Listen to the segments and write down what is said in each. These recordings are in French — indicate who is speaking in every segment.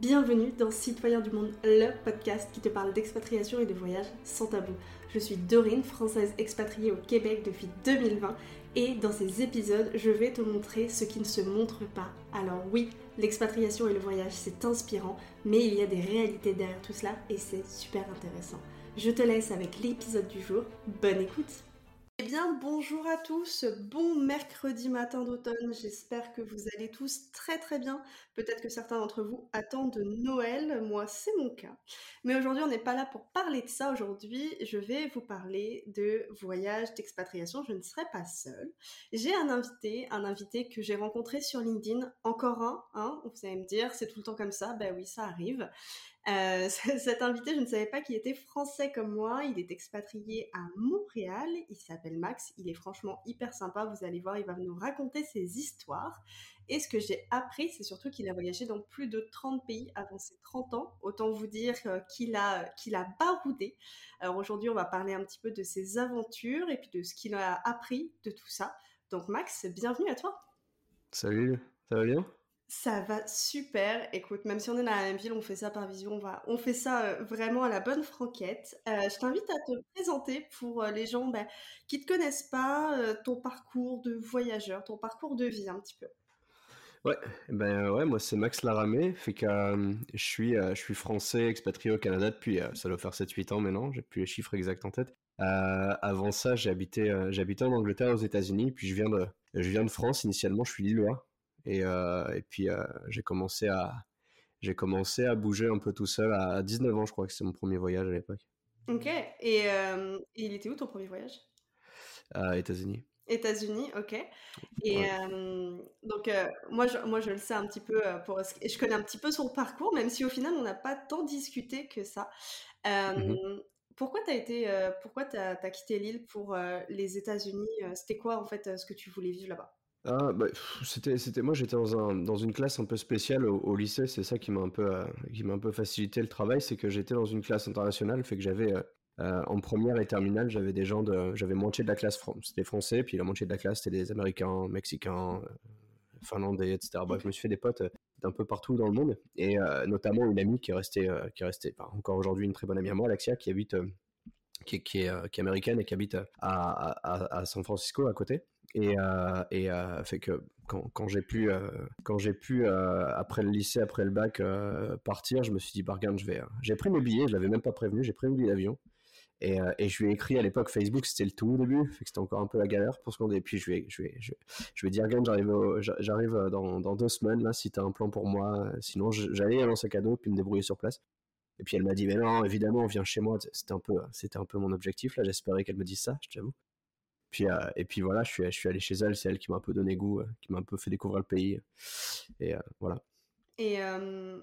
Speaker 1: Bienvenue dans Citoyens du Monde, le podcast qui te parle d'expatriation et de voyage sans tabou. Je suis Dorine, française expatriée au Québec depuis 2020 et dans ces épisodes, je vais te montrer ce qui ne se montre pas. Alors oui, l'expatriation et le voyage, c'est inspirant, mais il y a des réalités derrière tout cela et c'est super intéressant. Je te laisse avec l'épisode du jour. Bonne écoute eh bien, bonjour à tous, bon mercredi matin d'automne, j'espère que vous allez tous très très bien. Peut-être que certains d'entre vous attendent Noël, moi c'est mon cas. Mais aujourd'hui on n'est pas là pour parler de ça, aujourd'hui je vais vous parler de voyage, d'expatriation, je ne serai pas seule. J'ai un invité, un invité que j'ai rencontré sur LinkedIn, encore un, hein, vous allez me dire, c'est tout le temps comme ça, ben oui ça arrive. Euh, cet invité, je ne savais pas qu'il était français comme moi. Il est expatrié à Montréal. Il s'appelle Max. Il est franchement hyper sympa. Vous allez voir, il va nous raconter ses histoires. Et ce que j'ai appris, c'est surtout qu'il a voyagé dans plus de 30 pays avant ses 30 ans. Autant vous dire euh, qu'il a, qu'il a baroudé. Alors aujourd'hui, on va parler un petit peu de ses aventures et puis de ce qu'il a appris de tout ça. Donc Max, bienvenue à toi.
Speaker 2: Salut, ça va bien?
Speaker 1: Ça va super. Écoute, même si on est dans la même ville, on fait ça par vision, on, va, on fait ça euh, vraiment à la bonne franquette. Euh, je t'invite à te présenter pour euh, les gens bah, qui ne te connaissent pas, ton parcours de voyageur, ton parcours de vie un petit peu.
Speaker 2: Ouais, ben ouais, moi c'est Max Laramé, je suis je suis français expatrié au Canada depuis ça doit faire 7 8 ans maintenant, j'ai plus les chiffres exacts en tête. avant ça, j'habitais j'habitais en Angleterre aux États-Unis, puis je viens de je viens de France initialement, je suis lillois. Et, euh, et puis euh, j'ai commencé à j'ai commencé à bouger un peu tout seul à 19 ans, je crois que c'est mon premier voyage à l'époque.
Speaker 1: Ok. Et, euh, il était où ton premier voyage?
Speaker 2: À États-Unis.
Speaker 1: États-Unis, ok. Et donc moi, je, moi je le sais un petit peu pour je connais un petit peu son parcours, même si au final on n'a pas tant discuté que ça. Mmh pourquoi tu as été, pourquoi as quitté l'île pour les États-Unis? C'était quoi en fait ce que tu voulais vivre là-bas?
Speaker 2: Ah, bah, c'était, moi j'étais dans, un, dans une classe un peu spéciale au, lycée, c'est ça qui m'a un peu, euh, qui m'a un peu facilité le travail, c'est que j'étais dans une classe internationale, fait que j'avais euh, euh, en première et terminale, j'avais des gens de, j'avais moitié de la classe c'était français, puis la moitié de la classe c'était des Américains, Mexicains, Finlandais, etc. Je me suis fait des potes d'un peu partout dans le monde, et notamment une amie qui est restée, qui est restée, encore aujourd'hui une très bonne amie à moi, Alexia, qui habite qui est, américaine et qui habite à, San Francisco à côté. Et, euh, euh, fait que quand, j'ai pu, euh, quand j'ai pu après le lycée, après le bac, partir, je me suis dit, bah, regarde, je vais. j'ai pris mes billets, je l'avais même pas prévenu, j'ai pris mon billet d'avion. Et, et, je lui ai écrit à l'époque Facebook, c'était le tout au début, fait que c'était encore un peu la galère pour ce qu'on Et puis je lui ai, je lui ai, je, lui dit, regarde, j'arrive, j'arrive dans, dans, deux semaines, là, si t'as un plan pour moi. Sinon, j'allais aller dans sac à dos puis me débrouiller sur place. Et puis elle m'a dit, mais non, évidemment, viens chez moi. C'était un peu, c'était un peu mon objectif là. J'espérais qu'elle me dise ça, je t'avoue. Euh, et puis voilà, je suis, je suis allé chez elle, c'est elle qui m'a un peu donné goût, euh, qui m'a un peu fait découvrir le pays. Et euh, voilà.
Speaker 1: Et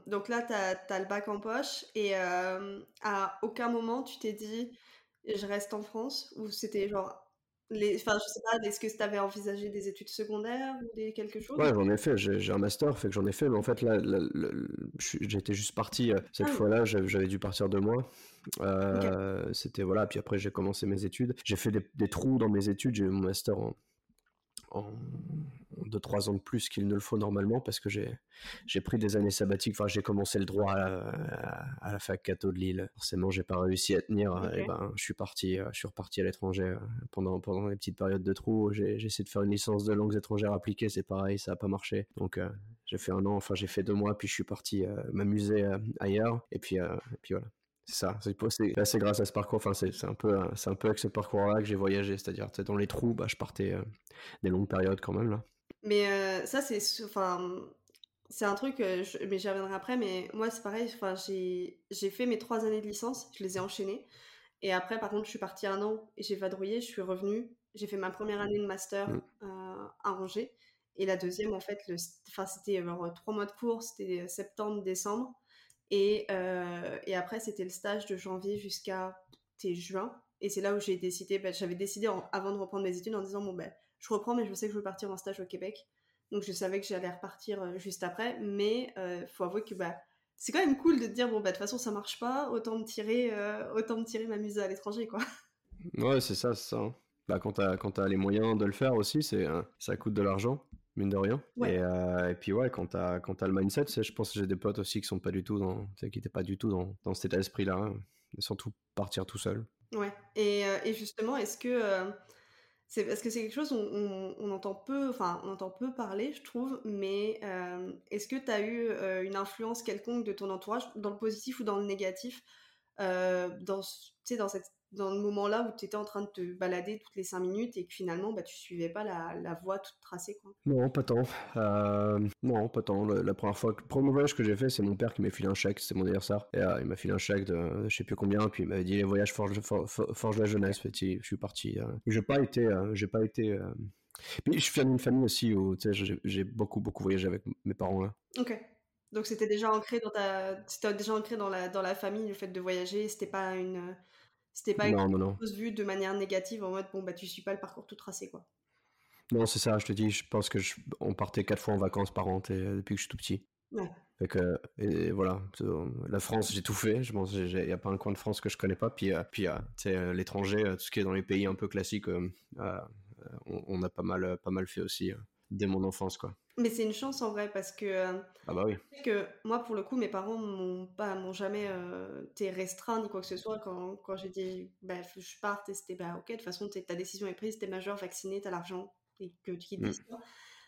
Speaker 1: donc là, tu as, le bac en poche, et à aucun moment tu t'es dit, je reste en France, ou c'était genre, Enfin, je sais pas, est-ce que tu avais envisagé des études secondaires ou des, quelque chose
Speaker 2: Ouais, j'en ai fait, j'ai un master, fait que j'en ai fait, mais en fait, là, j'étais juste parti, euh, cette ah fois-là, j'avais dû partir deux mois. Euh, C'était, voilà, puis après, j'ai commencé mes études. J'ai fait des, des, trous dans mes études, j'ai eu mon master en, en de trois ans de plus qu'il ne le faut normalement parce que j'ai pris des années sabbatiques. Enfin, j'ai commencé le droit à, la fac Cato de Lille. Forcément, j'ai pas réussi à tenir. Et ben, je suis parti, je suis reparti à l'étranger euh, pendant pendant les petites périodes de trous. J'ai essayé de faire une licence de langues étrangères appliquées. C'est pareil, ça a pas marché. Donc euh, j'ai fait un an. Enfin, j'ai fait deux mois, puis je suis parti euh, m'amuser ailleurs. Et puis et puis voilà. C'est ça, c'est grâce à ce parcours, enfin c'est un peu c'est un peu avec ce parcours-là que j'ai voyagé, c'est-à-dire dans les trous, bah, je partais des longues périodes quand même là.
Speaker 1: Mais euh, ça, c'est enfin, c'est un truc, euh, mais j'y reviendrai après, mais moi, c'est pareil, enfin, j'ai fait mes trois années de licence, je les ai enchaînées. Et après, par contre, je suis partie un an et j'ai vadrouillé, je suis revenue. J'ai fait ma première année de master mmh. euh, à Angers. Et la deuxième, en fait, le, c'était trois mois de cours, c'était septembre, décembre. Et, et après, c'était le stage de janvier jusqu'à juin. Et c'est là où j'ai décidé, bah, j'avais décidé avant de reprendre mes études en disant, bon, ben, je reprends, mais je sais que je veux partir en stage au Québec. Donc je savais que j'allais repartir euh, juste après. Mais il euh, faut avouer que bah, c'est quand même cool de te dire, bon, bah, de toute façon, ça marche pas, autant me tirer, euh, autant me tirer m'amuser à l'étranger, quoi.
Speaker 2: Ouais, c'est ça, c'est ça. Hein. Bah, quand t'as, quand as les moyens de le faire aussi, c'est, ça coûte de l'argent. mine de rien. Et, et, puis ouais, quand t'as quand as le mindset, je pense que j'ai des potes aussi qui sont pas du tout dans, qui n'étaient pas du tout dans, dans cet état d'esprit-là, hein, surtout partir tout seul.
Speaker 1: Ouais. Et, et justement, est-ce que c'est parce que c'est quelque chose où on, entend peu, enfin on entend peu parler, je trouve. Mais est-ce que tu as eu une influence quelconque de ton entourage, dans le positif ou dans le négatif, dans, dans cette dans le moment-là où tu étais en train de te balader toutes les cinq minutes et que finalement bah, tu suivais pas la, la voie toute tracée quoi.
Speaker 2: Non, pas tant. Euh, non, pas tant. La, première fois, le premier voyage que j'ai fait, c'est mon père qui m'a filé un chèque, c'était mon anniversaire. Et euh, il m'a filé un chèque de je sais plus combien, puis il m'avait dit les voyages forgent, forge la jeunesse. je suis parti. Euh. J'ai pas été, j'ai pas été. Puis je viens d'une famille aussi où j'ai beaucoup beaucoup voyagé avec mes parents là.
Speaker 1: Ok. Donc c'était déjà ancré dans ta, déjà ancré dans la dans la famille le fait de voyager. C'était pas une c'était pas une chose vue de manière négative en mode bon bah tu suis pas le parcours tout tracé quoi.
Speaker 2: Non, c'est ça, je te dis, je pense que on partait quatre fois en vacances par an depuis que je suis tout petit. Ouais. Fait que, et voilà, la France, j'ai tout fait. Je pense, il n'y a pas un coin de France que je connais pas. Puis, euh, puis euh, euh, l'étranger, tout ce qui est dans les pays un peu classiques, on, on, a pas mal, pas mal fait aussi dès mon enfance, quoi.
Speaker 1: Mais c'est une chance en vrai parce que, euh,
Speaker 2: ah bah oui.
Speaker 1: que moi pour le coup mes parents m'ont pas m'ont jamais euh, été restreint ni quoi que ce soit quand, quand j'ai dit bah, je parte et c'était bah ok de toute façon ta décision est prise t'es majeur vacciné t'as l'argent et que tu quittes mmh.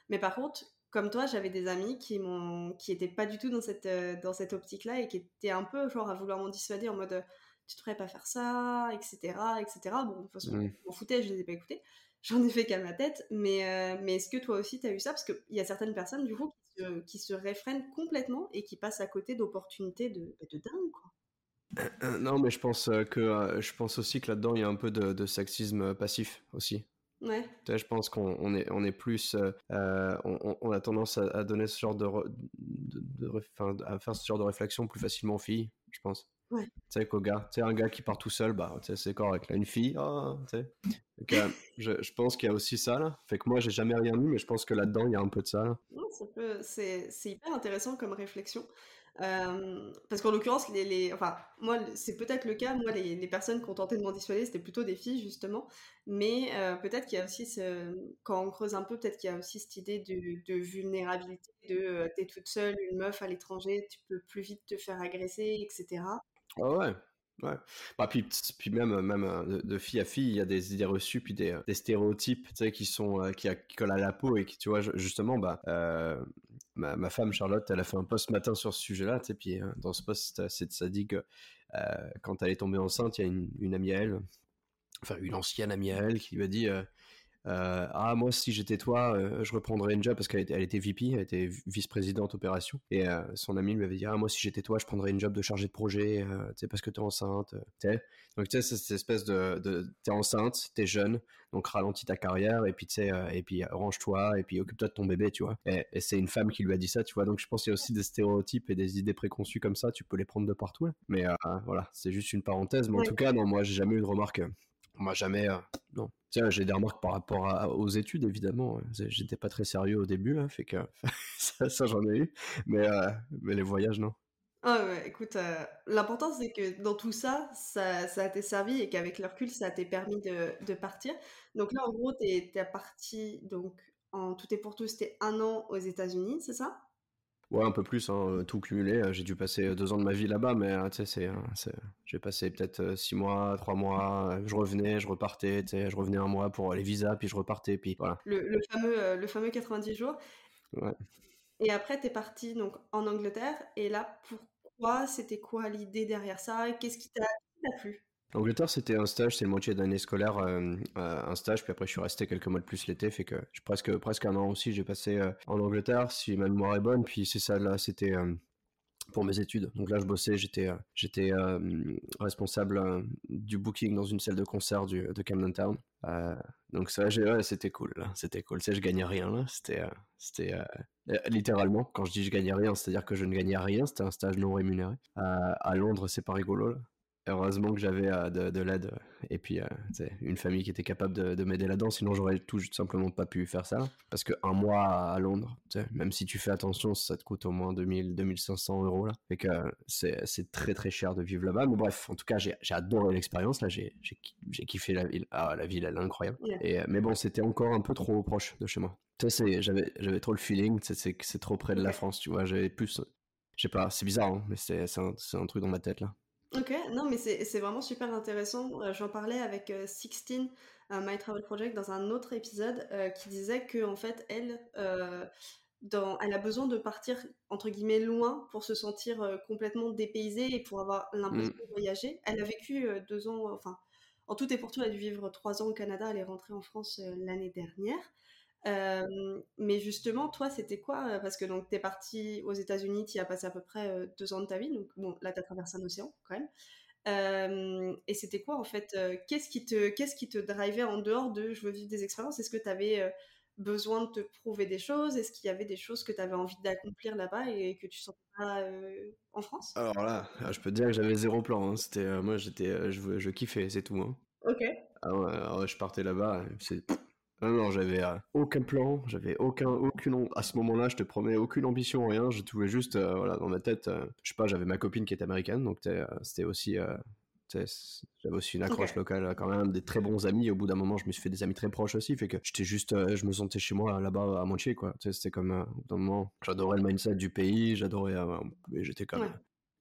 Speaker 1: mais par contre comme toi j'avais des amis qui m'ont qui étaient pas du tout dans cette euh, dans cette optique là et qui étaient un peu genre à vouloir m'en dissuader en mode tu devrais pas faire ça etc etc bon de toute façon mmh. je m'en foutais je les ai pas écoutés j'en ai fait qu'à ma tête. Mais, euh, mais est-ce que toi aussi, tu as eu ça? Parce qu'il y a certaines personnes, du coup, qui se, qui se, réfrènent complètement et qui passent à côté d'opportunités de, bah, de dingue, quoi.
Speaker 2: Euh, euh, non, mais je pense que je pense aussi que là-dedans il y a un peu de, sexisme passif aussi.
Speaker 1: Ouais.
Speaker 2: je pense qu'on on est, on est plus, on, on, a tendance à, donner ce genre de, de, à faire ce genre de réflexion plus facilement aux filles, je pense.
Speaker 1: Ouais. Tu
Speaker 2: sais, qu'au gars, tu sais, un gars qui part tout seul, bah, c'est correct. Là, une fille, oh, tu sais. je, je, pense qu'il y a aussi ça, là. Fait que moi, j'ai jamais rien mis, mais je pense que là-dedans, il y a un peu de ça, là.
Speaker 1: c'est, c'est hyper intéressant comme réflexion. Euh, parce qu'en l'occurrence, les, les, enfin, moi, c'est peut-être le cas. Moi, les, les personnes qui ont tenté de m'en dissuader, c'était plutôt des filles, justement. Mais euh, peut-être qu'il y a aussi, ce, quand on creuse un peu, peut-être qu'il y a aussi cette idée de, de vulnérabilité, de euh, t'es toute seule, une meuf à l'étranger, tu peux plus vite te faire agresser, etc.
Speaker 2: Ah ouais. Ouais. Bah, puis, puis même, même euh, de, fille à fille, il y a des idées reçues, puis des, des stéréotypes, tu sais, qui sont, euh, qui, collent à la peau et qui, tu vois, justement, bah, euh, ma, ma, femme Charlotte, elle a fait un post matin sur ce sujet-là, tu sais, puis dans ce post, ça dit que quand elle est tombée enceinte, il y a une, amie à elle, enfin, une ancienne amie à elle, qui lui a dit, euh, ah moi si j'étais toi euh, je reprendrais une job parce qu'elle était, elle était VP elle était vice-présidente opération. Et euh, son ami lui avait dit ah moi si j'étais toi je prendrais une job de chargé de projet tu sais parce que t'es enceinte donc tu sais c'est cette espèce de, de t'es enceinte t'es jeune donc ralentis ta carrière et puis tu sais et puis range-toi et puis occupe-toi de ton bébé tu vois. Et, c'est une femme qui lui a dit ça tu vois. Donc je pense qu'il y a aussi des stéréotypes et des idées préconçues comme ça tu peux les prendre de partout mais voilà c'est juste une parenthèse mais en tout cas non moi j'ai jamais eu de remarque moi jamais non Tiens, j'ai des remarques par rapport aux études, évidemment. J'étais pas très sérieux au début, là, fait que ça, j'en ai eu. Mais, euh, mais les voyages, non.
Speaker 1: Ah ouais, écoute, euh, l'important c'est que dans tout ça, ça, ça t'est servi et qu'avec le recul, ça t'est permis de, de, partir. Donc là, en gros, t'es es parti, donc en tout et pour tout, c'était un an aux États-Unis, c'est ça?
Speaker 2: Ouais, un peu plus, hein, euh, tout cumulé. Euh, j'ai dû passer euh, deux ans de ma vie là-bas, mais tu sais, j'ai passé peut-être six mois, trois mois. Je revenais, je repartais, tu sais, je revenais un mois pour les visas, puis je repartais, puis voilà.
Speaker 1: Le, fameux, le fameux 90 jours.
Speaker 2: Ouais.
Speaker 1: Et après, tu es parti donc en Angleterre, et là, pourquoi C'était quoi l'idée derrière ça? Qu'est-ce qui t'a plu?
Speaker 2: L'Angleterre, c'était un stage, c'est le moitié d'année scolaire, euh, euh, un stage, puis après je suis resté quelques mois de plus l'été, fait que je, presque, presque un an aussi, j'ai passé euh, en Angleterre, si ma mémoire est bonne, puis c'est ça, là, c'était pour mes études. Donc là, je bossais, j'étais j'étais responsable du booking dans une salle de concert de Camden Town. donc ça, ouais, c'était cool, c'était cool. Tu je gagnais rien, là, c'était c'était littéralement, quand je dis je gagnais rien, c'est-à-dire que je ne gagnais rien, c'était un stage non rémunéré. à Londres, c'est pas rigolo, là. Heureusement que j'avais euh, de, l'aide et puis euh, une famille qui était capable de, m'aider là-dedans. Sinon, j'aurais tout simplement pas pu faire ça. Parce qu'un mois à Londres, même si tu fais attention, ça te coûte au moins 2000, 2500 euros là. Et que c'est très très cher de vivre là-bas. Mais bref, en tout cas, j'ai adoré l'expérience. Là, j'ai kiffé la ville. Ah, la ville, elle est incroyable. Et, mais bon, c'était encore un peu trop proche de chez moi. J'avais trop le feeling, c'est trop près de la France, tu vois. J'avais plus. Je sais pas, c'est bizarre, hein, mais c'est un, un truc dans ma tête là.
Speaker 1: Ok, non, mais c'est vraiment super intéressant. Euh, j'en parlais avec euh, Sixteen, euh, My Travel Project, dans un autre épisode, qui disait que en fait, elle, dans, elle a besoin de partir entre guillemets loin pour se sentir complètement dépaysée et pour avoir l'impression mmh. de voyager. Elle a vécu deux ans, enfin, en tout et pour tout, elle a dû vivre trois ans au Canada. Elle est rentrée en France l'année dernière mais justement, toi, c'était quoi Parce que donc, tu es parti aux États-Unis, tu y as passé à peu près deux ans de ta vie. Donc, bon, là, tu as traversé un océan quand même. et c'était quoi en fait Qu'est-ce qui te qu'est-ce qui te drivait en dehors de je veux vivre des expériences? Est-ce que tu avais besoin de te prouver des choses? Est-ce qu'il y avait des choses que tu avais envie d'accomplir là-bas et que tu sentais pas en France?
Speaker 2: Alors là, ah, je peux te dire que j'avais zéro plan. Hein. C'était moi, j'étais je, je kiffais, c'est tout. Hein.
Speaker 1: Ok.
Speaker 2: Ah je partais là-bas, c'est non, non, j'avais euh, aucun plan, j'avais aucun, aucune, à ce moment-là, je te promets, aucune ambition, rien. Je trouvais juste, euh, voilà, dans ma tête, euh, je sais pas, j'avais ma copine qui est américaine, donc c'était aussi, j'avais aussi une accroche locale quand même, des très bons amis. Au bout d'un moment, je me suis fait des amis très proches aussi, fait que j'étais juste, je me sentais chez moi là-bas à moitié, quoi. C'était comme, au bout d'un moment, j'adorais le mindset du pays, j'adorais, j'étais comme,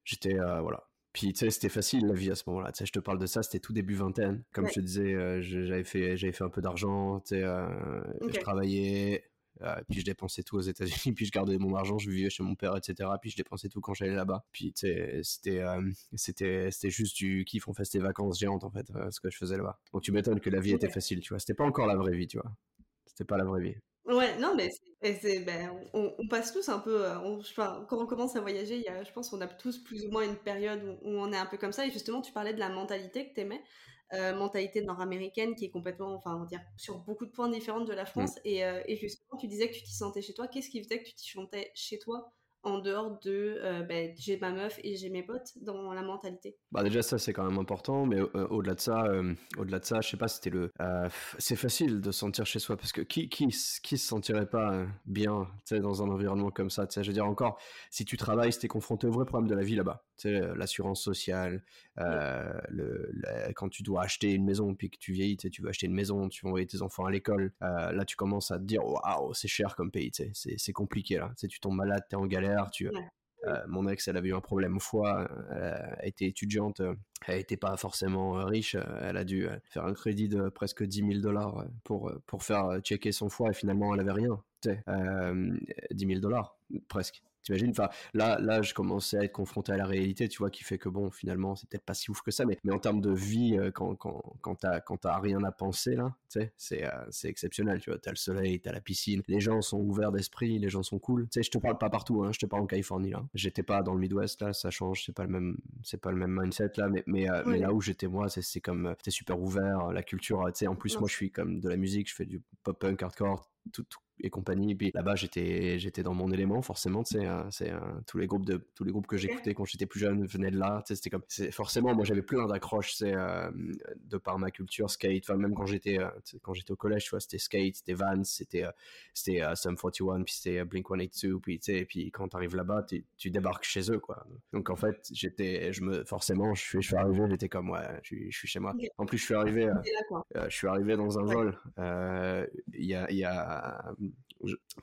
Speaker 2: j'étais, voilà, puis tu sais, c'était facile la vie à ce moment-là. Tu sais, je te parle de ça, c'était tout début vingtaine. Comme je te disais, euh, j'avais fait, j'avais fait un peu d'argent. Tu sais, euh, je travaillais. Euh, puis je dépensais tout aux États-Unis, puis je gardais mon argent, je vivais chez mon père, etc. Puis je dépensais tout quand j'allais là-bas. Puis tu sais, c'était, c'était, c'était juste du kiff, on faisait des vacances géantes en fait, ce que je faisais là-bas. Donc tu m'étonnes que la vie était facile, tu vois. C'était pas encore la vraie vie, tu vois. C'était pas la vraie vie.
Speaker 1: Ouais, non, mais c'est, ben, on, passe tous un peu, euh, quand on commence à voyager, il y a, je pense qu'on a tous plus ou moins une période où, on est un peu comme ça. Et justement, tu parlais de la mentalité que tu aimais, euh, mentalité nord-américaine qui est complètement, enfin, on va dire, sur beaucoup de points différents de la mmh. France. Et, euh, et, justement, tu disais que tu t'y sentais chez toi. Qu'est-ce qui faisait que tu t'y sentais chez toi? En dehors de euh, ben, j'ai ma meuf et j'ai mes potes dans la mentalité.
Speaker 2: Bah déjà ça c'est quand même important mais euh, au-delà de ça euh, au-delà de ça je sais pas c'était le c'est facile de se sentir chez soi parce que qui qui qui se sentirait pas bien dans un environnement comme ça je veux dire encore si tu travailles si es confronté au vrai problème de la vie là-bas l'assurance sociale le, quand tu dois acheter une maison puis que tu vieillis tu veux acheter une maison tu vas envoyer tes enfants à l'école là tu commences à te dire waouh c'est cher comme pays c'est compliqué là tu tombes malade t'es en galère tu, euh, mon ex, elle avait eu un problème au foie, elle a été étudiante, elle n'était pas forcément riche, elle a dû faire un crédit de presque 10 000 dollars pour, pour faire checker son foie et finalement elle avait rien. 10 000 dollars, presque. T'imagines Enfin, là, là, je commençais à être confronté à la réalité, tu vois, qui fait que bon, finalement, c'est peut-être pas si ouf que ça, mais, mais en termes de vie, euh, quand, quand, quand t'as, quand t'as rien à penser, là, tu sais, c'est, euh, c'est exceptionnel, tu vois. T'as le soleil, t'as la piscine, les gens sont ouverts d'esprit, les gens sont cool. Tu sais, je te parle pas partout, hein, je te parle en Californie, là. J'étais pas dans le Midwest, là, ça change, c'est pas le même, c'est pas le même mindset, là, mais, mais, euh, mais là où j'étais, moi, c'est, c'est comme, c'était super ouvert, la culture, tu sais, en plus, moi, je suis comme de la musique, je fais du pop-punk, hardcore, tout, tout et compagnie. Puis là-bas, j'étais, j'étais dans mon élément, forcément. Tu sais, hein, c'est tous les groupes de tous les groupes que j'écoutais quand j'étais plus jeune venaient de là. Tu sais, c'était comme, c'est forcément, moi, j'avais plein d'accroches, c'est euh, de par ma culture skate. Enfin, même quand j'étais, euh, quand j'étais au collège, tu vois, c'était skate, c'était Vans, c'était, euh, c'était Sum 41, puis c'était Blink 182, puis tu sais, et puis quand t'arrives là-bas, tu débarques chez eux, quoi. Donc en fait, j'étais, je me, forcément, je suis, je suis arrivé, j'étais comme, ouais, je, je suis chez moi. En plus, je suis arrivé, je suis arrivé dans un vol. Il y a, il y a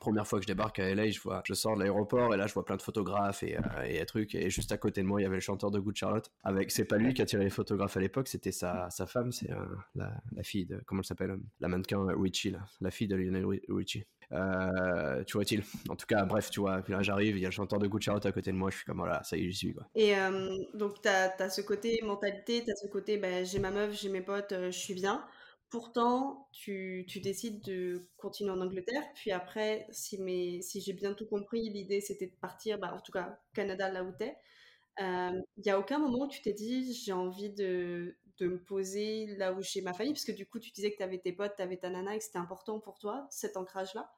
Speaker 2: première fois que je débarque à LA, je vois, je sors de l'aéroport et là je vois plein de photographes et, euh, et trucs et juste à côté de moi il y avait le chanteur de Good Charlotte. Avec, c'est pas lui qui a tiré les photographes à l'époque, c'était sa, sa femme, c'est euh, la, la, fille de, comment elle s'appelle, la mannequin Richie, la fille de Lionel Richie. Euh, tu vois-il En tout cas, bref, tu vois, puis là j'arrive, il y a le chanteur de Good Charlotte à côté de moi, je suis comme voilà, ça y est, j'y suis quoi.
Speaker 1: Et euh, donc t'as as ce côté mentalité, t'as ce côté, ben, j'ai ma meuf, j'ai mes potes, je suis bien. Pourtant, tu, décides de continuer en Angleterre, puis après, si, si j'ai bien tout compris, l'idée c'était de partir, bah, en tout cas, Canada, là où t'es. Il n'y a aucun moment où tu t'es dit, j'ai envie de, me poser là où j'ai ma famille, parce que du coup, tu disais que tu avais tes potes, tu avais ta nana et que c'était important pour toi, cet ancrage-là.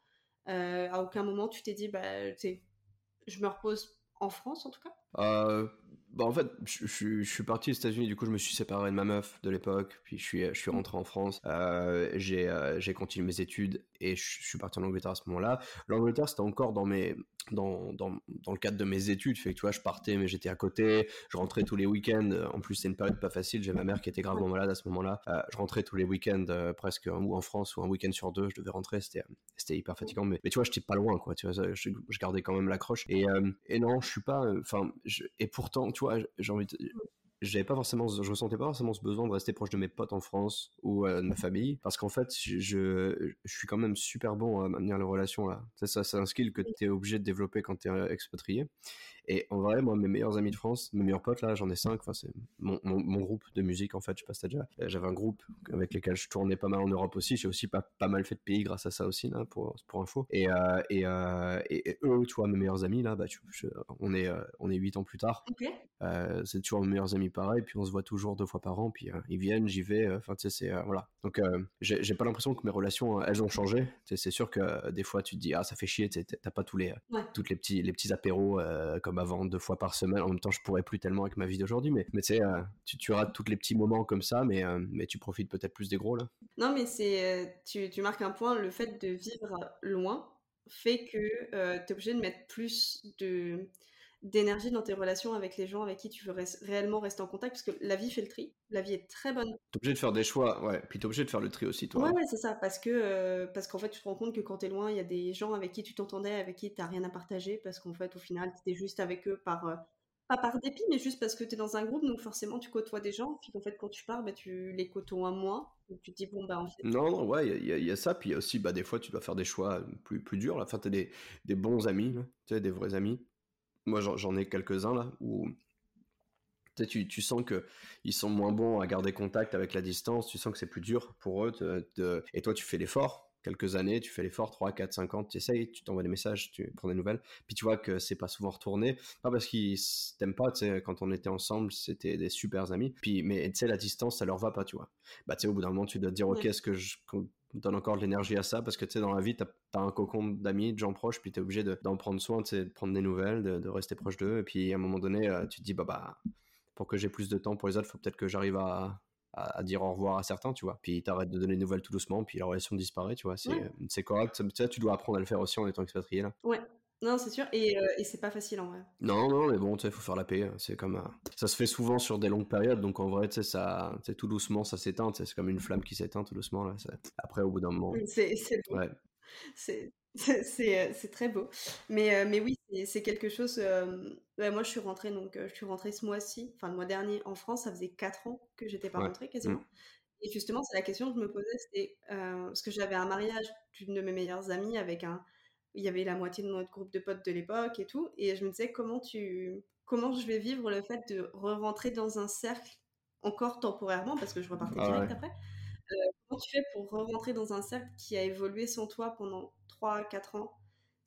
Speaker 1: Euh, à aucun moment, tu t'es dit, bah, je me repose en France, en tout cas?
Speaker 2: Euh, Bah en fait, je, suis parti aux États-Unis, du coup je me suis séparé de ma meuf de l'époque, puis je suis, je suis rentré en France, euh, j'ai euh, j'ai continué mes études et je, suis parti en Angleterre à ce moment-là. L'Angleterre c'était encore dans mes dans, dans, dans, le cadre de mes études, fait que tu vois, je partais mais j'étais à côté, je rentrais tous les week-ends. En plus c'est une période pas facile, j'ai ma mère qui était gravement malade à ce moment-là. Euh, je rentrais tous les week-ends presque ou en France ou un week-end sur deux, je devais rentrer, c'était hyper fatigant, mais, mais tu vois, j'étais pas loin quoi, tu vois, je, je gardais quand même l'accroche et et non, je suis pas, enfin, et pourtant tu vois, j'ai envie de j'avais pas forcément, je ressentais pas forcément ce besoin de rester proche de mes potes en France ou euh, de ma famille, parce qu'en fait, je, je, suis quand même super bon à maintenir les relations là. Ça, c'est un skill que tu es obligé de développer quand tu es euh, expatrié. Et en vrai, moi, mes meilleurs amis de France, mes meilleurs potes, là, j'en ai cinq. Enfin, c'est mon, mon, groupe de musique, en fait. Je sais pas si t'as déjà. Euh, j'avais un groupe avec lequel je tournais pas mal en Europe aussi. J'ai aussi pas, pas mal fait de pays grâce à ça aussi, là, pour, pour info. Et, euh, et, euh, et, eux, tu vois, mes meilleurs amis, là, bah, tu, on est, on est huit ans plus tard. Euh, c'est toujours mes meilleurs amis pareil. Puis on se voit toujours deux fois par an. Puis ils viennent, j'y vais. Enfin, tu sais, c'est, voilà. Donc, j'ai pas l'impression que mes relations, elles ont changé. C'est sûr que des fois, tu te dis, ah, ça fait chier, t'as pas tous les, toutes les petits, les petits apéros comme avant, deux fois par semaine. En même temps, je pourrais plus tellement avec ma vie d'aujourd'hui, mais, mais tu sais, euh, tu, rates tous les petits moments comme ça, mais, euh, mais tu profites peut-être plus des gros là.
Speaker 1: Non, mais c'est, euh, tu, tu, marques un point, le fait de vivre loin fait que tu es obligé de mettre plus de d'énergie dans tes relations avec les gens avec qui tu veux réellement rester en contact, parce que la vie fait le tri. La vie est très bonne.
Speaker 2: T'es obligé de faire des choix, ouais. Puis t'es obligé de faire le tri aussi, toi.
Speaker 1: Ouais, ouais, c'est ça. Parce que euh, parce qu'en fait, tu te rends compte que quand t'es loin, il y a des gens avec qui tu t'entendais, avec qui t'as rien à partager, parce qu'en fait, au final, t'es juste avec eux par euh, pas par dépit, mais juste parce que t'es dans un groupe, donc forcément, tu côtoies des gens. Puis en fait, quand tu pars, bah, tu les côtoies moins. Donc tu te dis bon bah en fait.
Speaker 2: Non, non, ouais, il y, y, a ça. Puis il y a aussi, bah des fois, tu dois faire des choix plus plus durs. Là, enfin, t'as des des bons amis, tu sais, des vrais amis moi j'en ai quelques-uns là où tu, tu sens que ils sont moins bons à garder contact avec la distance, tu sens que c'est plus dur pour eux et toi tu fais l'effort quelques années, tu fais l'effort 3 4 5 ans, tu essayes, tu t'envoies des messages, tu prends des nouvelles, puis tu vois que c'est pas souvent retourné, pas parce qu'ils t'aiment pas, tu sais quand on était ensemble, c'était des super amis, puis mais tu sais la distance ça leur va pas, tu vois. Bah tu sais au bout d'un moment tu dois te dire OK, est-ce que je donne encore de l'énergie à ça? Parce que tu sais dans la vie t'as as un cocon d'amis de gens proches puis t'es obligé d'en prendre soin tu sais de prendre des nouvelles de, de rester proche d'eux et puis à un moment donné euh, tu te dis bah bah pour que j'ai plus de temps pour les autres faut peut-être que j'arrive à, à, dire au revoir à certains tu vois puis t'arrêtes de donner des nouvelles tout doucement puis la relation disparaît tu vois c'est c'est correct tu, tu dois apprendre à le faire aussi en étant expatrié là
Speaker 1: ouais non, c'est sûr, et, euh, et c'est pas facile en vrai.
Speaker 2: Non, non, mais bon, tu sais, il faut faire la paix. Hein. C'est comme. Euh, ça se fait souvent sur des longues périodes, donc en vrai, tu sais, ça, tout doucement, ça s'éteint. C'est comme une flamme qui s'éteint tout doucement. Là. Après, au bout d'un moment.
Speaker 1: C'est beau. Ouais. Euh, c'est très beau. Mais, mais oui, c'est quelque chose. moi, je suis rentrée, donc, je suis rentrée ce mois-ci, enfin le mois dernier en France. Ça faisait 4 ans que j'étais pas rentrée quasiment. Mmh. Et justement, c'est la question que je me posais, c'était parce que j'avais un mariage d'une de mes meilleures amies avec un, il y avait la moitié de notre groupe de potes de l'époque et tout. Et je me disais, comment, tu, comment je vais vivre le fait de re-rentrer dans un cercle, encore temporairement, parce que je repartais ah direct après. Comment tu fais pour re-rentrer dans un cercle qui a évolué sans toi pendant 3-4 ans?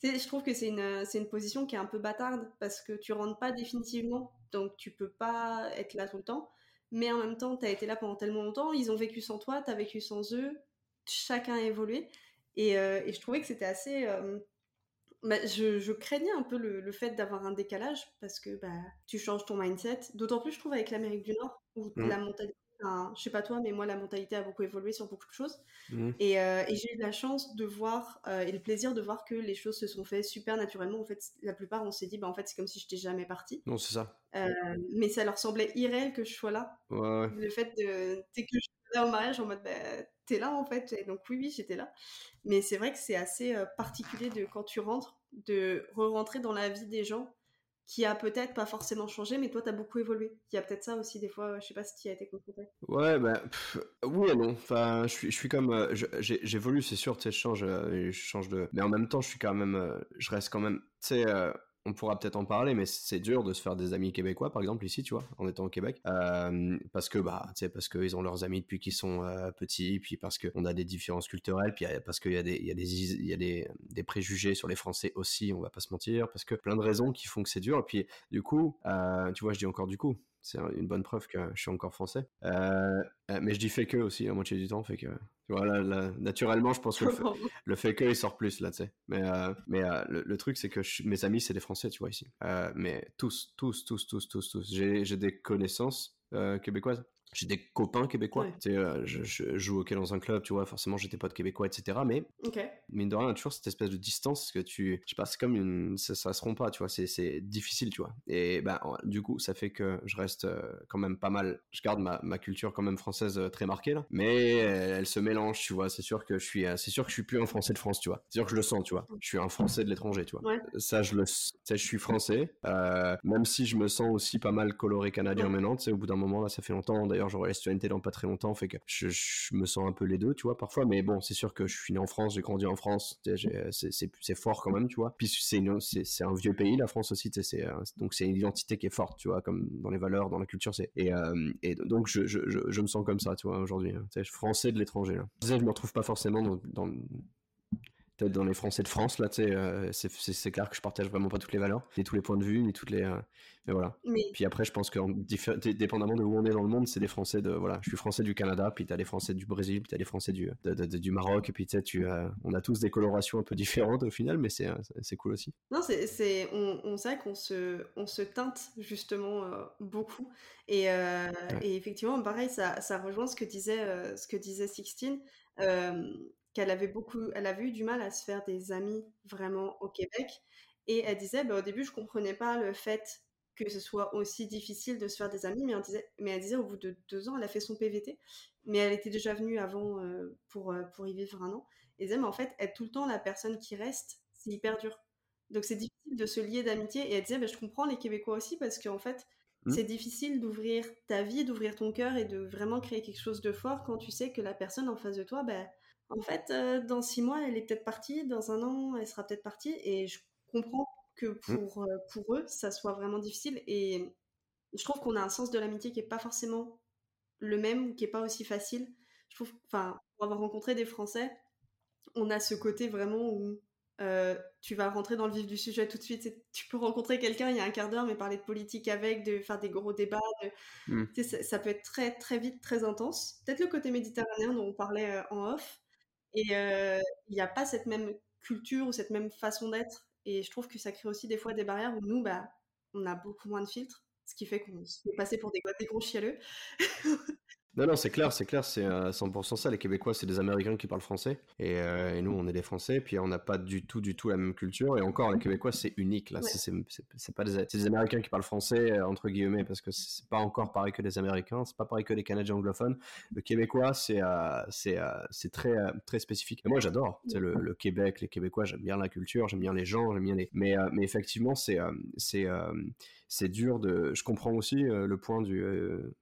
Speaker 1: Je trouve que c'est une, c'est une position qui est un peu bâtarde parce que tu rentres pas définitivement, donc tu peux pas être là tout le temps. Mais en même temps, tu as été là pendant tellement longtemps, ils ont vécu sans toi, tu as vécu sans eux, chacun a évolué. Et, euh, et je trouvais que c'était assez. Euh, bah, je, je, craignais un peu le, le fait d'avoir un décalage parce que bah, tu changes ton mindset. D'autant plus, je trouve, avec l'Amérique du Nord, où mmh. la mentalité, enfin, je sais pas toi, mais moi, la mentalité a beaucoup évolué sur beaucoup de choses. Mmh. Et, euh, et j'ai eu la chance de voir euh, et le plaisir de voir que les choses se sont faites super naturellement. En fait, la plupart, on s'est dit, bah, en fait, c'est comme si je n'étais jamais partie.
Speaker 2: Non, c'est ça.
Speaker 1: Euh, mais ça leur semblait irréel que je sois là.
Speaker 2: Ouais, ouais.
Speaker 1: Le fait de. que je suis là au mariage en mode, bah, t'es là en fait. Et donc, oui, oui, j'étais là. Mais c'est vrai que c'est assez particulier de quand tu rentres de re-rentrer dans la vie des gens qui a peut-être pas forcément changé, mais toi, tu as beaucoup évolué. Il y a peut-être ça aussi, des fois, je sais pas si tu as été confronté.
Speaker 2: Ouais, ben, oui et non. Enfin, je suis, je suis comme, euh, j'évolue, c'est sûr, tu sais, je change, euh, je change de, mais en même temps, je suis quand même, euh, je reste quand même, tu sais, on pourra peut-être en parler, mais c'est dur de se faire des amis québécois, par exemple, ici, tu vois, en étant au Québec. Euh, parce que, bah, tu sais, parce qu'ils ont leurs amis depuis qu'ils sont euh, petits, puis parce qu'on a des différences culturelles, puis parce qu'il y a, des, y a, des, y a des, préjugés sur les Français aussi, on va pas se mentir, parce que plein de raisons qui font que c'est dur. Et puis, du coup, euh, tu vois, je dis encore du coup, c'est une bonne preuve que je suis encore français. Euh, euh, mais je dis fait que aussi la moitié du temps, fait que naturellement, je pense que le fait, que il sort plus là, tu sais. Mais mais le, truc c'est que mes amis c'est des Français, tu vois ici. mais tous, tous, tous, tous, tous, tous. J'ai des connaissances québécoises j'ai des copains québécois. Tu sais, euh, je, joue au hockey dans un club, tu vois, forcément j'étais pas de québécois, etc. Mais mine de rien, toujours cette espèce de distance que tu. Je sais pas, c'est comme une. Ça, ça se rompt pas, tu vois, c'est difficile, tu vois. Et ben, du coup, ça fait que je reste euh, quand même pas mal. Je garde ma, ma culture quand même française euh, très marquée, là. Mais elle, se mélange, tu vois. C'est sûr que je suis. C'est sûr que je suis plus un français de France, tu vois. C'est sûr que je le sens, tu vois. Je suis un français de l'étranger, tu vois. Ça, je le. Sais, je suis français. même si je me sens aussi pas mal coloré canadien maintenant, tu sais, au bout d'un moment, là, ça fait longtemps d'ailleurs, j'aurai la citoyenneté dans pas très longtemps, fait que je, me sens un peu les deux, tu vois, parfois. Mais bon, c'est sûr que je suis né en France, j'ai grandi en France, c'est fort quand même, tu vois. Puis c'est un vieux pays, la France aussi, c'est donc c'est une identité qui est forte, tu vois, comme dans les valeurs, dans la culture. Et, euh, donc je, me sens comme ça, tu vois, aujourd'hui. Hein. Français de l'étranger. Là. Je me retrouve pas forcément dans peut-être dans les Français de France, là, tu sais, euh, c'est clair que je partage vraiment pas toutes les valeurs, ni tous les points de vue, ni toutes les. Euh, mais voilà. Puis après, je pense que dépendamment de où on est dans le monde, c'est des Français de. Voilà, je suis Français du Canada, puis t'as des Français du Brésil, puis t'as des Français du, du Maroc, et puis tu sais, tu, on a tous des colorations un peu différentes au final, mais c'est cool aussi.
Speaker 1: Non, c'est. On, on sait qu'on se, on se teinte justement euh, beaucoup. Et, et, effectivement, pareil, ça, ça rejoint ce que disait, ce que disait Sixtine qu'elle avait beaucoup, elle avait eu du mal à se faire des amis vraiment au Québec. Et elle disait, bah, au début, je comprenais pas le fait que ce soit aussi difficile de se faire des amis, mais, disait, mais elle disait, au bout de deux ans, elle a fait son PVT, mais elle était déjà venue avant euh, pour, euh, pour y vivre un an. Et elle disait, mais en fait, être tout le temps la personne qui reste, c'est hyper dur. Donc c'est difficile de se lier d'amitié. Et elle disait, bah, je comprends les Québécois aussi, parce qu'en fait, mmh. c'est difficile d'ouvrir ta vie, d'ouvrir ton cœur et de vraiment créer quelque chose de fort quand tu sais que la personne en face de toi, ben en fait, euh, dans six mois, elle est peut-être partie, dans un an, elle sera peut-être partie, et je comprends que mmh. pour, euh, pour eux, ça soit vraiment difficile, et je trouve qu'on a un sens de l'amitié qui est pas forcément le même, qui est pas aussi facile. Je trouve, enfin, pour avoir rencontré des Français, on a ce côté vraiment où euh, tu vas rentrer dans le vif du sujet tout de suite. Tu peux rencontrer quelqu'un il y a un quart d'heure, mais parler de politique avec, de faire des gros débats. Mmh. ça, ça, peut être très très vite, très intense. Peut-être le côté méditerranéen dont on parlait en off. Et il n'y a pas cette même culture ou cette même façon d'être. Et je trouve que ça crée aussi des fois des barrières où nous, bah, on a beaucoup moins de filtres, ce qui fait qu'on se fait passer pour des, gros chialeux.
Speaker 2: Non, non, c'est clair, c'est clair, c'est 100% ça. Les Québécois, c'est des Américains qui parlent français. Euh, et, nous, on est des Français. Puis on n'a pas du tout, du tout la même culture. Et encore, les Québécois, c'est unique. Là, c'est pas des, des, Américains qui parlent français, euh, entre guillemets, parce que c'est pas encore pareil que les Américains. C'est pas pareil que les Canadiens anglophones. Le Québécois, c'est euh, c'est très, très spécifique. Et moi, j'adore le, le, Québec, les Québécois, j'aime bien la culture, j'aime bien les gens, j'aime bien les. Mais, mais effectivement, c'est. c'est c'est dur de. Je comprends aussi le point du.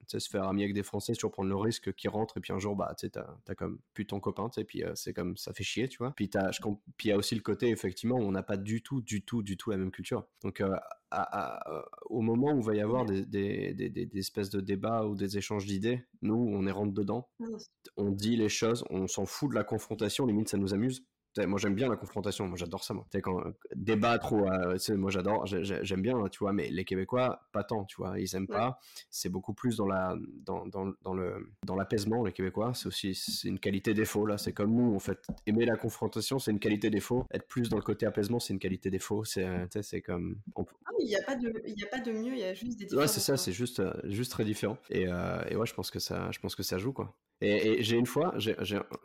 Speaker 2: tu sais, se faire ami avec des Français, toujours prendre le risque qui rentre, et puis un jour, bah, tu sais, t'as comme plus ton copain, tu sais, puis c'est comme ça fait chier, tu vois. Puis il y a aussi le côté, effectivement, où on n'a pas du tout, du tout, du tout la même culture. Donc, au moment où il va y avoir des, des, des, des, espèces de débats ou des échanges d'idées, nous, on est rentre dedans, ah on dit les choses, on s'en fout de la confrontation, limite ça nous amuse. Moi, j'aime bien la confrontation. Moi, j'adore ça, moi. Tu quand euh, débattre ou, euh, moi, j'adore, j'aime bien, tu vois. Mais les Québécois, pas tant, tu vois. Ils aiment pas. C'est beaucoup plus dans la, dans, dans, dans le, dans l'apaisement, les Québécois. C'est aussi, c'est une qualité défaut, là. C'est comme nous, en fait. Aimer la confrontation, c'est une qualité défaut. Être plus dans le côté apaisement, c'est une qualité défaut. C'est, euh, c'est comme.
Speaker 1: Ah, il n'y a pas de, il a pas de mieux. Il y a juste des.
Speaker 2: Ouais, c'est ça. C'est juste, juste très différent. Et, et ouais, je pense que ça, je pense que ça joue, quoi. Et, j'ai une fois,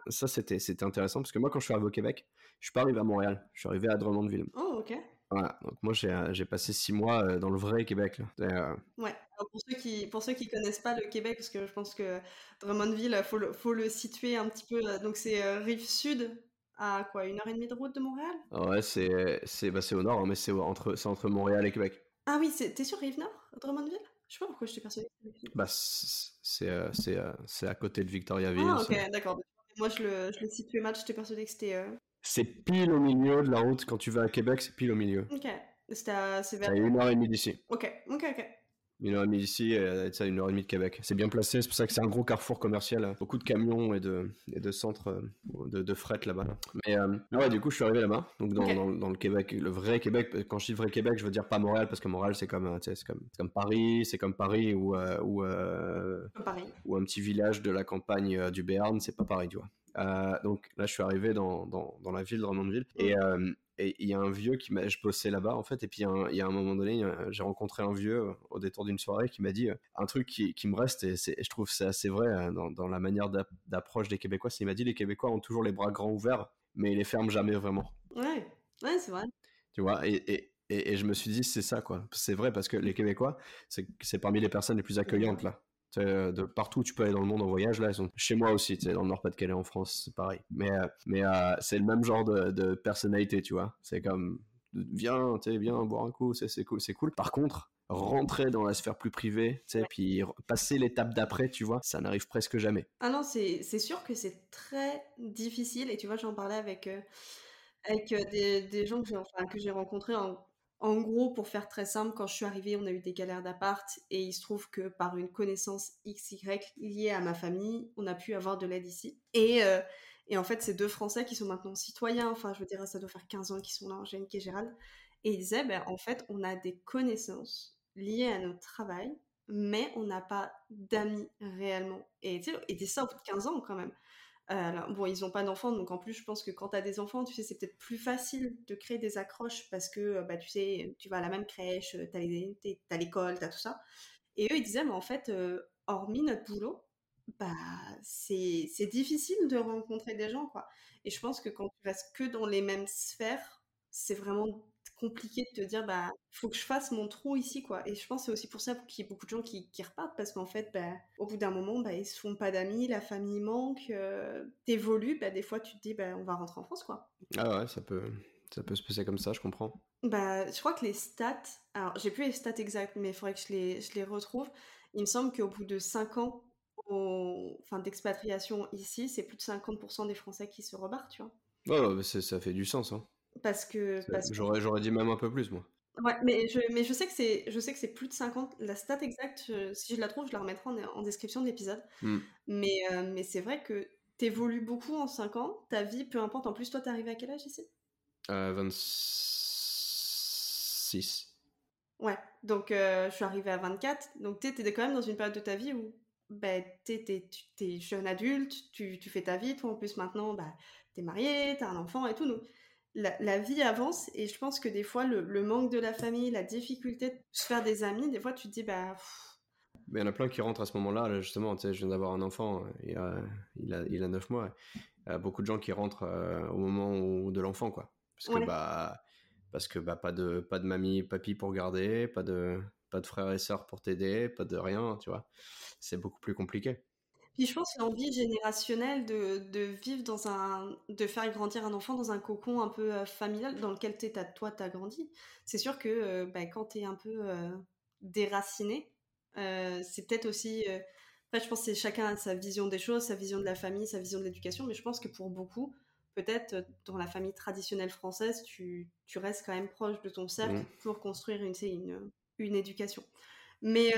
Speaker 2: ça c'était c'était intéressant parce que moi quand je suis arrivé au Québec, je suis pas arrivé à Montréal, je suis arrivé à Drummondville.
Speaker 1: Oh ok.
Speaker 2: Voilà, donc moi j'ai passé six mois euh, dans le vrai Québec.
Speaker 1: Euh, ouais, pour ceux qui pour ceux qui connaissent pas le Québec, parce que je pense que Drummondville, faut le, faut le situer un petit peu. Euh, donc c'est rive sud, à quoi, une heure et demie de route de Montréal?
Speaker 2: Ouais, c'est c'est bah, au nord, hein, mais c'est entre c'est entre Montréal et Québec.
Speaker 1: Ah oui, t'es sur rive nord, Drummondville? Je sais pas pourquoi je t'ai persuadé.
Speaker 2: Bah, c'est euh, euh, c'est à côté de Victoriaville.
Speaker 1: Ah, ok, d'accord. Moi, je le, je le situais mal, j'étais persuadé que c'était. Euh,
Speaker 2: c'est pile au milieu de la route. Quand tu vas à Québec, c'est pile au milieu.
Speaker 1: Ok. C'est vers.
Speaker 2: une heure et demie d'ici.
Speaker 1: Ok, ok, ok.
Speaker 2: Une heure et demie d'ici et ça, une heure et demie de Québec. C'est bien placé, c'est pour ça que c'est un gros carrefour commercial. Hein. Beaucoup de camions et de, et de centres euh, de, de fret là-bas. Mais, euh, ouais, du coup, je suis arrivé là-bas. Donc, dans, dans, dans, le Québec, le vrai Québec. Quand je dis vrai Québec, je veux dire pas Montréal, parce que Montréal, c'est comme, c'est comme, comme Paris, c'est comme Paris ou, ou,
Speaker 1: Paris.
Speaker 2: ou un petit village de la campagne du Béarn, c'est pas pareil, tu vois. Euh, donc là, je suis arrivé dans, dans, dans la ville Drummondville et euh, et il y a un vieux qui m'a, je bossais là-bas en fait, et puis il y a un moment donné, j'ai rencontré un vieux euh, au détour d'une soirée qui m'a dit un truc qui, qui me reste, et, je trouve c'est assez vrai dans, dans la manière d'approche des Québécois. C'est il m'a dit les Québécois ont toujours les bras grands ouverts, mais ils les ferment jamais vraiment.
Speaker 1: Ouais, ouais, c'est vrai.
Speaker 2: Tu vois, et, et, et, je me suis dit c'est ça quoi. C'est vrai parce que les Québécois, c'est parmi les personnes les plus accueillantes là. Euh, partout où tu peux aller dans le monde en voyage, là, chez moi aussi, dans le Nord-Pas-de-Calais en France, c'est pareil. Mais, euh, mais euh, c'est le même genre de, personnalité, tu vois. C'est comme, viens, tu viens boire un coup, c'est cool, c'est cool. Par contre, rentrer dans la sphère plus privée, tu sais, puis passer l'étape d'après, tu vois, ça n'arrive presque jamais.
Speaker 1: Ah non, c'est sûr que c'est très difficile, et tu vois, j'en parlais avec, avec des, des, gens que j'ai enfin, rencontrés en en gros, pour faire très simple, quand je suis arrivée, on a eu des galères d'appart et il se trouve que par une connaissance XY liée à ma famille, on a pu avoir de l'aide ici. Et, euh, en fait, c'est deux Français qui sont maintenant citoyens, enfin, je veux dire, ça doit faire 15 ans qu'ils sont là, Angélique et Gérald. Et ils disaient, ben, en fait, on a des connaissances liées à notre travail, mais on n'a pas d'amis réellement. Et, c'est ça au bout de 15 ans quand même. Euh, bon, ils n'ont pas d'enfants, donc en plus, je pense que quand tu as des enfants, tu sais, c'est peut-être plus facile de créer des accroches parce que, euh, bah, tu sais, tu vas à la même crèche, tu as l'école, tu as tout ça. Et eux, ils disaient, mais en fait, euh, hormis notre boulot, bah, c'est difficile de rencontrer des gens, quoi. Et je pense que quand tu restes que dans les mêmes sphères, c'est vraiment compliqué de te dire bah faut que je fasse mon trou ici quoi. Et je pense c'est aussi pour ça qu'il y a beaucoup de gens qui, repartent parce qu'en fait bah, au bout d'un moment bah, ils se font pas d'amis la famille manque euh, t'évolues bah, des fois tu te dis bah on va rentrer en France quoi.
Speaker 2: Ah ouais ça peut ça peut se passer comme ça je comprends.
Speaker 1: Bah je crois que les stats alors j'ai plus les stats exactes mais il faudrait que je les, je les retrouve. Il me semble qu'au bout de 5 ans enfin d'expatriation ici c'est plus de 50% des Français qui se rebarrent tu vois.
Speaker 2: Ouais, ça fait du sens hein.
Speaker 1: Parce que.
Speaker 2: J'aurais, j'aurais dit même un peu plus, moi.
Speaker 1: Ouais, mais je, mais je sais que c'est, je sais que c'est plus de 50. La stat exacte, si je la trouve, je la remettrai en, description de l'épisode. Hmm. Mais, euh, mais c'est vrai que t'évolues beaucoup en 5 ans. Ta vie, peu importe. En plus, toi, t'es arrivé à quel âge ici?
Speaker 2: Euh, 26.
Speaker 1: Ouais, donc euh, je suis arrivée à 24. Donc t'es, t'es quand même dans une période de ta vie où ben, t'es, t'es, t'es jeune adulte, tu, tu fais ta vie. Toi, en plus, maintenant, bah, t'es marié, t'as un enfant et tout. Donc la, vie avance et je pense que des fois, le, manque de la famille, la difficulté de se faire des amis, des fois, tu te dis, bah.
Speaker 2: Mais il y en a plein qui rentrent à ce moment-là, justement. Tu sais, je viens d'avoir un enfant, il a, il a, il a 9 mois. Il y a beaucoup de gens qui rentrent euh, au moment de l'enfant, quoi. Parce que, bah, parce que bah, pas, de, pas de mamie, papy pour garder, pas de, pas de frères et sœurs pour t'aider, pas de rien, tu vois. C'est beaucoup plus compliqué.
Speaker 1: Puis je pense l'envie générationnelle de, de, vivre dans un. de faire grandir un enfant dans un cocon un peu euh, familial dans lequel es, as, toi t'as grandi. C'est sûr que euh, bah, quand t'es un peu euh, déraciné, c'est peut-être aussi. Après, je pense que chacun a sa vision des choses, sa vision de la famille, sa vision de l'éducation, mais je pense que pour beaucoup, peut-être dans la famille traditionnelle française, tu, tu, restes quand même proche de ton cercle mmh. pour construire une, une, une éducation. Mais,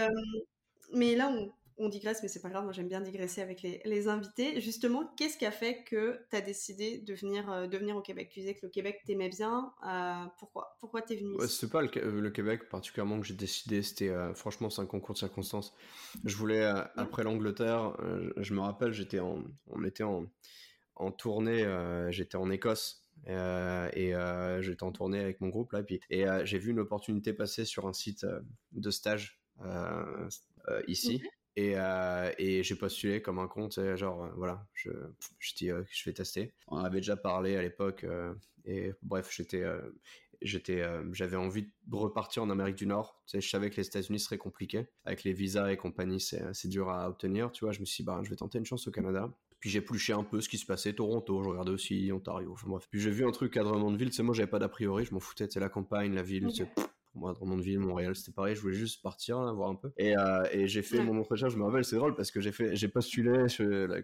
Speaker 1: mais là, on on digresse, mais c'est pas grave, moi j'aime bien digresser avec les, invités. Justement, qu'est-ce qui a fait que tu as décidé de venir, euh, de venir au Québec? Tu disais que le Québec t'aimait bien. Euh, pourquoi Pourquoi t'es venu
Speaker 2: ouais, C'est pas le, Québec particulièrement que j'ai décidé, c'était euh, franchement c'est un concours de circonstances. Je voulais, après l'Angleterre, je me rappelle, j'étais en, on était en, en tournée, j'étais en Écosse. et j'étais en tournée avec mon groupe là, et, puis, et j'ai vu une opportunité passer sur un site de stage ici. Et, euh, et j'ai postulé comme un con, genre, euh, voilà, je, je dis euh, je vais tester. On avait déjà parlé à l'époque, et bref, j'étais, j'étais, j'avais envie de repartir en Amérique du Nord. Tu sais, je savais que les États-Unis seraient compliqués. Avec les visas et compagnie, c'est, c'est dur à obtenir, tu vois. Je me suis dit, bah, je vais tenter une chance au Canada. Puis j'ai épluché un peu ce qui se passait, Toronto, je regardais aussi Ontario, enfin bref. Puis j'ai vu un truc à Drummondville, tu sais, moi j'avais pas d'a priori, je m'en foutais, c'est la campagne, la ville, Pour moi, dans mon ville, Montréal, c'était pareil. Je voulais juste partir, là, voir un peu. Et, euh, et j'ai fait mon entretien. Je me rappelle, c'est drôle parce que j'ai fait, j'ai postulé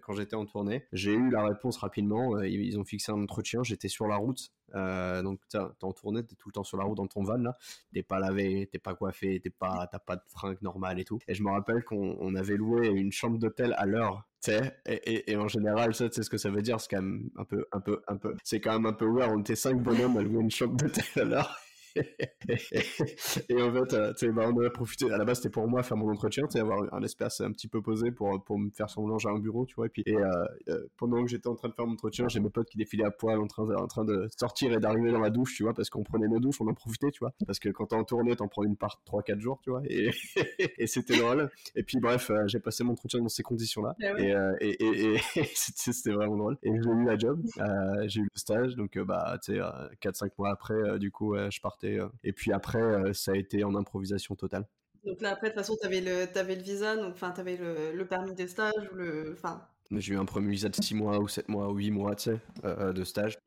Speaker 2: quand j'étais en tournée. J'ai eu la réponse rapidement. Euh, ils ont fixé un entretien. J'étais sur la route. Euh, donc, t'es en tournée, t'es tout le temps sur la route dans ton van, là. T'es pas lavé, t'es pas coiffé, t'es pas, t'as pas de fringues normales et tout. Et je me rappelle qu'on avait loué une chambre d'hôtel à l'heure et, et, et, en général, ça, tu sais ce que ça veut dire, c'est quand même un peu, un peu, un peu, c'est quand même un peu weird. On était cinq bonhommes à louer une chambre d'hôtel à l'heure et en fait, euh, bah, on a profité. À la base, c'était pour moi faire mon entretien, avoir un espace un petit peu posé pour, pour me faire son linge à un bureau, tu vois. Et puis, et, euh, euh, pendant que j'étais en train de faire mon entretien, j'ai mes potes qui défilaient à poil en train de, en train de sortir et d'arriver dans la douche, tu vois, parce qu'on prenait nos douches, on en profitait, tu vois. Parce que quand t'es en tournée, t'en prends une part 3-4 jours, tu vois. Et, et c'était drôle. Et puis, bref, j'ai passé mon entretien dans ces conditions-là. Ah et, et, et, c'était vraiment drôle. Et j'ai eu la job, j'ai eu le stage, donc, bah, tu sais, 4-5 mois après, du coup, je partais euh, et puis après, euh, ça a été en improvisation totale.
Speaker 1: Donc là, après, de toute façon, tu avais, avais, le visa, donc tu avais le, le, permis de stage ou le.
Speaker 2: J'ai eu un premier visa de 6 mois ou 7 mois ou 8 mois, tu sais, euh, de stage.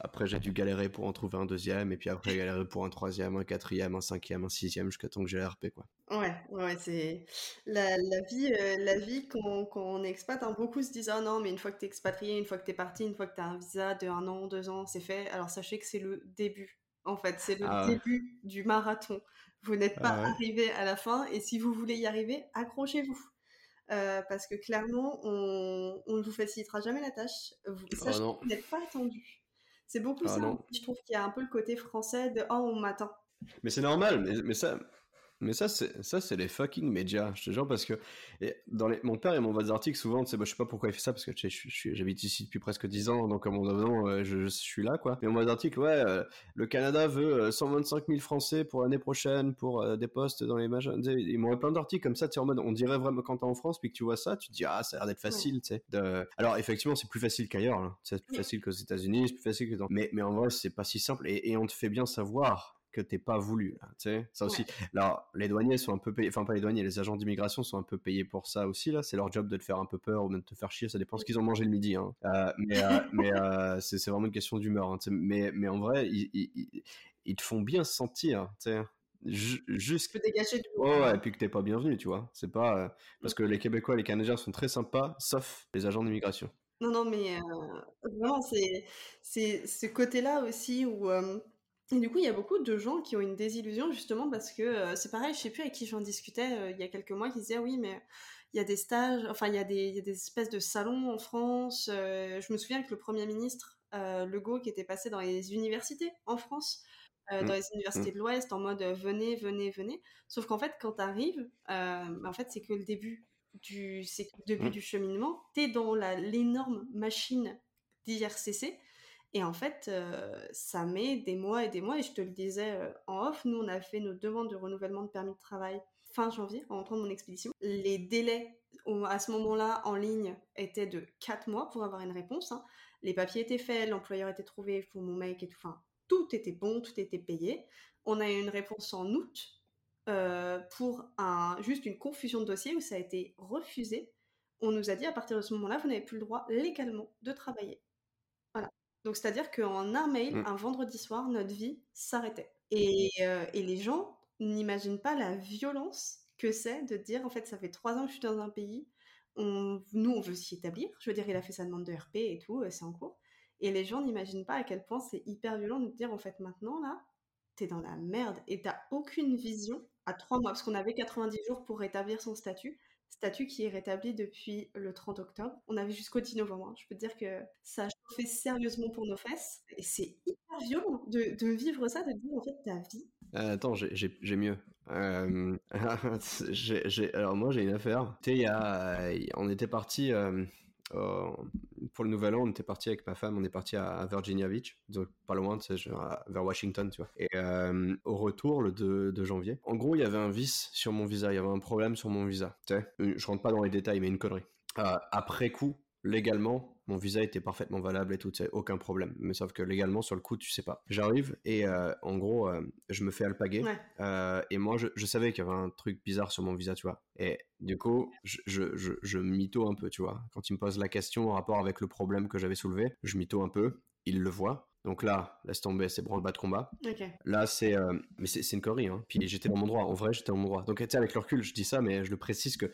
Speaker 2: Après, j'ai dû galérer pour en trouver un deuxième, et puis après, galérer pour un troisième, un quatrième, un cinquième, un sixième, jusqu'à temps que j'ai RP, quoi.
Speaker 1: Ouais, ouais, c'est. La, la, vie, la vie quand, quand, on est expat, hein, beaucoup se disent Ah non, mais une fois que tu es expatrié, une fois que tu es parti, une fois que tu as un visa de un an, deux ans, c'est fait. Alors sachez que c'est le début en fait. C'est le ah début du marathon. Vous n'êtes pas ah arrivé à la fin et si vous voulez y arriver, accrochez-vous. Euh, parce que clairement, on, ne vous facilitera jamais la tâche. Vous, ah vous n'êtes pas attendu. C'est beaucoup ça. Je trouve qu'il y a un peu le côté français de oh on m'attend.
Speaker 2: Mais c'est normal, mais, mais ça, mais ça, c'est ça, c'est les fucking médias, je te jure, parce que dans les, mon père et m'envoie des articles souvent, tu sais, bah, je sais pas pourquoi il fait ça, parce que tu sais, j'habite ici depuis presque 10 ans, donc à mon avis, euh, je, je, suis là, quoi. Mais on voit des articles, ouais, euh, le Canada veut 125 euh, 000 Français pour l'année prochaine, pour des postes dans les machins. Ils m'envoient plein d'articles comme ça, tu sais, en mode, on dirait vraiment quand t'es en France, puis que tu vois ça, tu te dis, ah, ça a l'air d'être facile, tu sais. De... Alors, effectivement, c'est plus facile qu'ailleurs, hein. c'est plus facile qu'aux États-Unis, c'est plus facile que dans. Mais, mais en vrai, c'est pas si simple, et, et on te fait bien savoir que t'es pas voulu. Là, tu sais, ça aussi. Alors, les douaniers sont un peu payés, enfin pas les douaniers, les agents d'immigration sont un peu payés pour ça aussi là. C'est leur job de te faire un peu peur ou même de te faire chier. Ça dépend ce qu'ils ont mangé le midi. Hein. Euh, mais euh, mais euh, c'est vraiment une question d'humeur. Hein, mais mais en vrai, ils, ils, ils, te font bien sentir. Tu sais. Juste.
Speaker 1: Peux dégager du.
Speaker 2: Oh, ouais, et puis que t'es pas bienvenu, tu vois. C'est pas parce que les Québécois, les Canadiens sont très sympas, sauf les agents d'immigration.
Speaker 1: Non, non, mais vraiment, c'est c'est ce côté-là aussi où et du coup, il y a beaucoup de gens qui ont une désillusion justement parce que euh, c'est pareil, je sais plus avec qui j'en discutais euh, il y a quelques mois qui disaient oui, mais il y a des stages, enfin il y a des, il y a des espèces de salons en France. Euh, je me souviens que le Premier ministre Legault qui était passé dans les universités en France, dans mmh. les universités mmh. de l'Ouest en mode venez, venez, venez. Sauf qu'en fait, quand tu arrives, en fait, c'est que le début du, c'est le début mmh. du cheminement. Tu es dans l'énorme machine d'IRCC et en fait, euh, ça met des mois et des mois, et je te le disais euh, en off, nous on a fait nos demandes de renouvellement de permis de travail fin janvier, en rentrant de mon expédition. Les délais à ce moment-là en ligne étaient de 4 mois pour avoir une réponse. Hein. Les papiers étaient faits, l'employeur était trouvé pour mon mec et tout. Enfin, tout était bon, tout était payé. On a eu une réponse en août euh, pour juste une confusion de dossier où ça a été refusé. On nous a dit à partir de ce moment-là, vous n'avez plus le droit légalement de travailler. Donc, c'est-à-dire qu'en un mail, mmh. un vendredi soir, notre vie s'arrêtait. Et, euh, et, les gens n'imaginent pas la violence que c'est de dire, en fait, ça fait trois ans que je suis dans un pays, on, nous, on veut s'y établir. Je veux dire, il a fait sa demande de RP et tout, euh, c'est en cours. Et les gens n'imaginent pas à quel point c'est hyper violent de dire, en fait, maintenant, là, t'es dans la merde et t'as aucune vision à trois mois, parce qu'on avait 90 jours pour rétablir son statut statut qui est rétabli depuis le 30 octobre. On avait jusqu'au 10 novembre. Hein. Je peux te dire que ça a chauffé sérieusement pour nos fesses. Et c'est hyper violent de, vivre ça, de vivre en fait ta vie.
Speaker 2: Euh, attends, j'ai mieux. Euh, alors moi j'ai une affaire. Tu sais, a, on était parti euh, euh, pour le nouvel an, on était parti avec ma femme, on est parti à, Virginia Beach, donc pas loin, vers Washington, tu vois. Et euh, au retour, le 2 de janvier, en gros, il y avait un vice sur mon visa, il y avait un problème sur mon visa. Tu sais, je rentre pas dans les détails, mais une connerie. Euh, après coup, légalement, mon visa était parfaitement valable et tout, c'est aucun problème. Mais sauf que légalement, sur le coup, tu sais pas. J'arrive et euh, en gros, euh, je me fais alpaguer. Euh, et moi, je, savais qu'il y avait un truc bizarre sur mon visa, tu vois. Et du coup, je, je, je, je mytho un peu, tu vois. Quand il me pose la question en rapport avec le problème que j'avais soulevé, je mytho un peu. Il le voit. Donc là, laisse tomber, c'est branle-bas de combat. Là, c'est. euh, mais c'est une connerie, hein. Puis j'étais dans mon droit. En vrai, j'étais dans mon droit. Donc, tu sais, avec le recul, je dis ça, mais je le précise que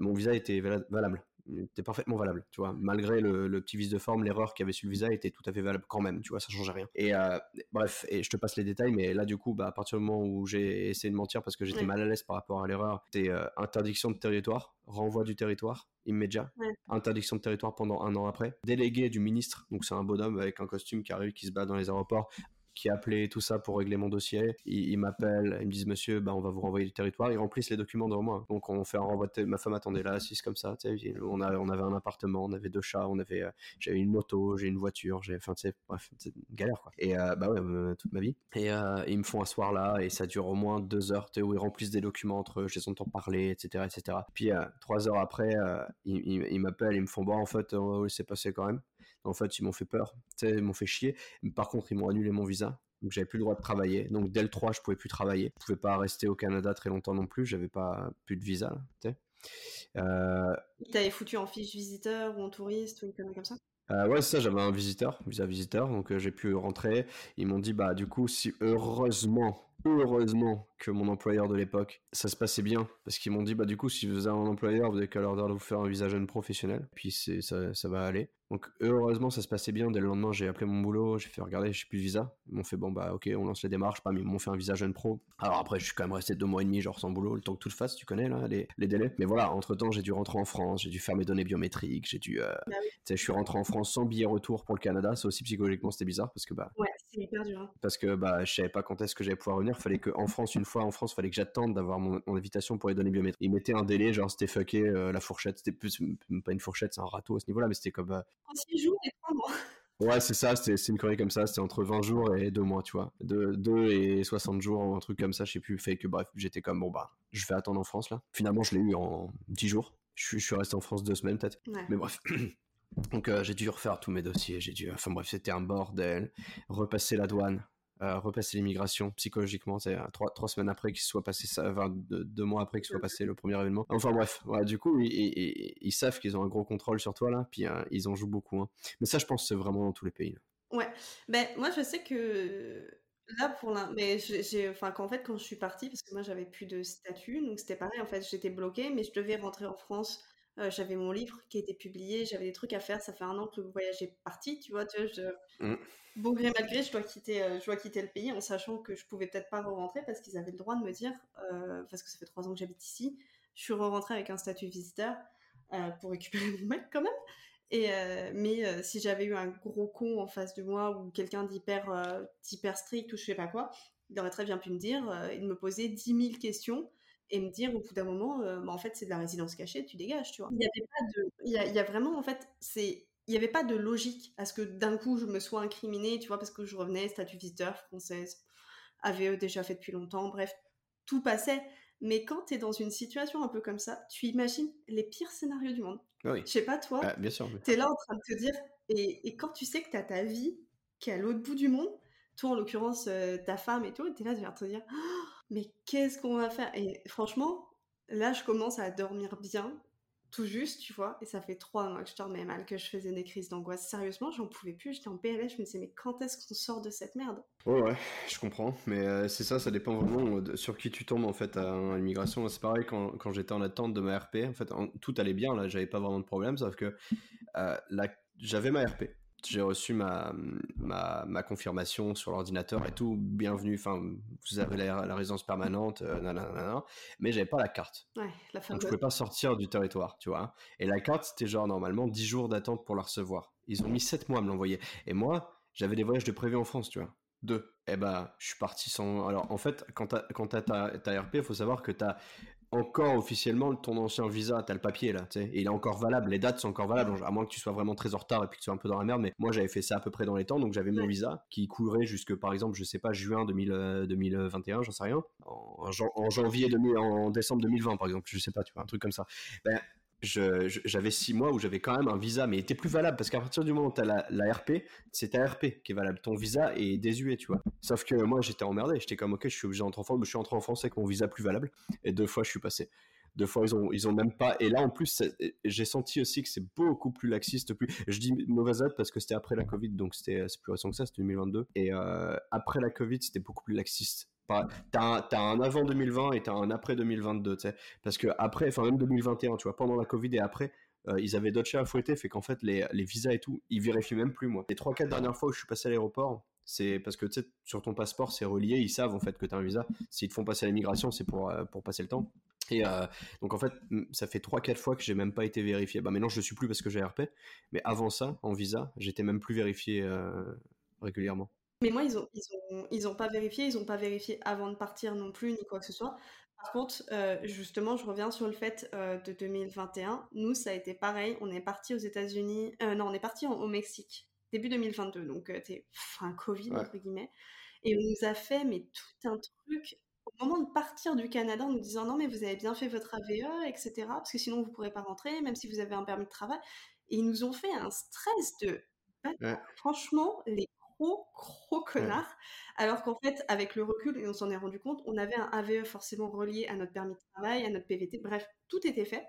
Speaker 2: mon visa était vala- valable. Était parfaitement valable, tu vois? Malgré le, le petit vice de forme, l'erreur qu'il y avait sur le visa était tout à fait valable quand même, tu vois, ça changeait rien. Et euh, bref, et je te passe les détails, mais là, du coup, bah, à partir du moment où j'ai essayé de mentir parce que j'étais
Speaker 1: Ouais.
Speaker 2: mal à l'aise par rapport à l'erreur, c'est euh, interdiction de territoire, renvoi du territoire immédiat,
Speaker 1: Ouais.
Speaker 2: interdiction de territoire pendant un an après, délégué du ministre, donc c'est un bonhomme avec un costume qui arrive, qui se bat dans les aéroports, qui a appelé tout ça pour régler mon dossier. Ils, ils m'appellent, ils me disent monsieur, bah, on va vous renvoyer du territoire. Ils remplissent les documents devant moi. Donc on fait un renvoi. Ma femme attendait là, assise comme ça. On, a, on avait un appartement, on avait deux chats, on avait, euh, j'avais une moto, j'ai une voiture, j'ai, enfin tu sais, bref, c'est une galère quoi. Et euh, bah ouais, euh, toute ma vie. Et ils me font asseoir là et ça dure au moins deux heures, où ils remplissent des documents entre eux, je les entends parler, etc., etc. Puis trois heures après, ils m'appellent, ils me font bon en fait, on va vous laisser passer quand même. En fait, ils m'ont fait peur, ils m'ont fait chier. Par contre, ils m'ont annulé mon visa. Donc j'avais plus le droit de travailler. Donc dès le 3, je pouvais plus travailler. Je pouvais pas rester au Canada très longtemps non plus. J'avais pas plus de visa. là. Euh,
Speaker 1: Ils t'avaient foutu en fiche visiteur ou en touriste ou une connerie comme ça?
Speaker 2: Euh, ouais, c'est ça, j'avais un visiteur, visa visiteur, donc euh, j'ai pu rentrer. Ils m'ont dit, bah, du coup, si heureusement, heureusement que mon employeur de l'époque, ça se passait bien, parce qu'ils m'ont dit, bah, du coup, si vous avez un employeur, vous avez qu'à leur dire de vous faire un visa jeune professionnel, puis c'est, ça, ça va aller. Donc, heureusement, ça se passait bien. Dès le lendemain, j'ai appelé mon boulot, j'ai fait regarder, j'ai plus de visa. Ils m'ont fait, bon, bah, ok, on lance les démarches, pas, mais ils m'ont fait un visa jeune pro. Alors après, je suis quand même resté deux mois et demi, genre sans boulot, le temps que tout se fasse, tu connais, là, les, les délais. Mais voilà, entre temps, j'ai dû rentrer en France, j'ai dû faire mes données biométriques, j'ai dû, euh,
Speaker 1: Bah oui.
Speaker 2: tu sais, je suis rentré en France sans billet retour pour le Canada. Ça aussi psychologiquement c'était bizarre parce que bah
Speaker 1: Ouais, c'est hyper dur. hein.
Speaker 2: parce que bah je savais pas quand est-ce que j'allais pouvoir revenir. Fallait que en France une fois en France fallait que j'attende d'avoir mon, mon invitation pour les données biométriques. Ils mettaient un délai genre c'était fucké euh, la fourchette. C'était plus pas une fourchette c'est un râteau à ce niveau-là mais c'était comme euh,
Speaker 1: En 6 jours et 3 mois.
Speaker 2: ouais c'est ça c'était c'est une connerie comme ça. C'était entre 20 jours et 2 mois tu vois. De 2 et 60 jours ou un truc comme ça je sais plus. Fait que bref j'étais comme bon bah je vais attendre en France là. Finalement je l'ai eu en 10 jours. Je suis, je suis resté en France deux semaines peut-être.
Speaker 1: Ouais.
Speaker 2: Mais bref. Donc euh, j'ai dû refaire tous mes dossiers, j'ai dû, enfin bref, c'était un bordel. Repasser la douane, euh, repasser l'immigration psychologiquement, c'est euh, trois, trois semaines après qu'il soit passé ça, enfin deux, mois après qu'il soit passé le premier événement. Enfin bref, du coup ils, savent qu'ils ont un gros contrôle sur toi là, puis ils en jouent beaucoup. hein. Mais ça je pense c'est vraiment dans tous les pays. là.
Speaker 1: Ouais, ben moi je sais que là pour l'in... mais j'ai- enfin qu'en fait quand je suis partie parce que moi j'avais plus de statut donc c'était pareil en fait j'étais bloquée mais je devais rentrer en France Euh, j'avais mon livre qui était publié j'avais des trucs à faire ça fait un an que le voyage est parti tu vois, tu vois, je...
Speaker 2: Mm.
Speaker 1: bon gré mal gré je dois quitter euh, je dois quitter le pays en sachant que je pouvais peut-être pas re-rentrer parce qu'ils avaient le droit de me dire euh, parce que ça fait trois ans que j'habite ici je suis re-rentrée avec un statut visiteur pour récupérer mon mec quand même et mais si j'avais eu un gros con en face de moi ou quelqu'un d'hyper strict ou je sais pas quoi, il aurait très bien pu me dire, et de me poser 10 000 questions et me dire au bout d'un moment, euh, bah, en fait c'est de la résidence cachée, tu dégages, tu vois? Il y avait pas de, il y a, il y a vraiment en fait c'est, il n'y avait pas de logique à ce que d'un coup je me sois incriminée, tu vois, parce que je revenais statut visiteur française, AVE déjà fait depuis longtemps, bref, tout passait. Mais quand tu es dans une situation un peu comme ça, tu imagines les pires scénarios du monde.
Speaker 2: Oui,
Speaker 1: Je sais pas toi,
Speaker 2: Ah, bien sûr. mais-
Speaker 1: T'es là en train de te dire, et, et quand tu sais que t'as ta vie qui est à l'autre bout du monde, toi en l'occurrence euh, ta femme et tout, t'es là, tu vas te dire, mais qu'est-ce qu'on va faire? Et franchement, là je commence à dormir bien, tout juste, tu vois, et ça fait trois mois que je dormais mal, que je faisais des crises d'angoisse. Sérieusement, j'en pouvais plus, j'étais en PLS, je me disais, mais quand est-ce qu'on sort de cette merde?
Speaker 2: Ouais, ouais, je comprends, mais euh, c'est ça, ça dépend vraiment de- sur qui tu tombes en fait à, à l'immigration. C'est pareil quand, quand j'étais en attente de ma RP, en fait, tout allait bien, là, j'avais pas vraiment de problème, sauf que euh, j'avais ma RP. J'ai reçu ma, ma, ma confirmation sur l'ordinateur et tout, bienvenue, enfin, vous avez la, la résidence permanente, euh, nanana, mais j'avais pas la carte.
Speaker 1: Ouais, la
Speaker 2: Donc je pouvais pas sortir du territoire, tu vois. Et la carte, c'était genre normalement 10 jours d'attente pour la recevoir. Ils ont mis 7 mois à me l'envoyer. Et moi, j'avais des voyages de prévu en France, tu vois. Deux. Et ben, je suis parti sans. Alors, en fait, quand t'as ta RP, il faut savoir que t'as encore officiellement ton ancien visa, t'as le papier là, tu sais. Et il est encore valable, les dates sont encore valables, à moins que tu sois vraiment très en retard et puis que tu sois un peu dans la merde. Mais moi, j'avais fait ça à peu près dans les temps, donc j'avais mon visa qui courait jusque, par exemple, je sais pas, juin 2000, euh, 2021, j'en sais rien. En, en jan- en janvier 2000, en décembre 2020, par exemple, je sais pas, tu vois, un truc comme ça. Ben, j'avais six mois où j'avais quand même un visa, mais il était plus valable parce qu'à partir du moment où tu as la, RP, c'est ta RP qui est valable. Ton visa est désuet, tu vois. Sauf que moi, j'étais emmerdé. J'étais comme, ok, je suis obligé d'entrer en France, mais je suis entré en France avec mon visa plus valable. Et deux fois, je suis passé. deux fois ils ont ils ont même pas et là en plus j'ai senti aussi que c'est beaucoup plus laxiste plus je dis mauvaise parce que c'était après la covid donc c'était c'est plus récent que ça c'était 2022 et euh, après la covid c'était beaucoup plus laxiste t'as un, avant 2020 et t'as un après 2022 tu sais parce que après enfin même 2021 tu vois pendant la covid et après euh, ils avaient d'autres chats à fouetter fait qu'en fait les, les visas et tout ils vérifient même plus moi les trois quatre dernières fois où je suis passé à l'aéroport c'est parce que tu sais, sur ton passeport, c'est relié, ils savent en fait que tu as un visa. S'ils te font passer à l'immigration, c'est pour, euh, pour passer le temps. Et euh, donc en fait, ça fait 3-4 fois que j'ai même pas été vérifié. Bah maintenant je ne suis plus parce que j'ai RP, mais avant ça, en visa, j'étais même plus vérifié régulièrement.
Speaker 1: Mais moi, ils ont, ils ont, ils ont pas vérifié, ils ont pas vérifié avant de partir non plus, ni quoi que ce soit. Par contre, justement, je reviens sur le fait de 2021. Nous, ça a été pareil. On est parti aux États-Unis. non, on est parti au Mexique début 2022, donc t'es fin Covid entre guillemets. Et on nous a fait mais tout un truc au moment de partir du Canada en nous disant non mais vous avez bien fait votre AVE, etc. Parce que sinon vous pourrez pas rentrer, même si vous avez un permis de travail. Et ils nous ont fait un stress de franchement les gros gros connards. Alors qu'en fait avec le recul et on s'en est rendu compte, on avait un AVE forcément relié à notre permis de travail, à notre PVT, bref tout était fait.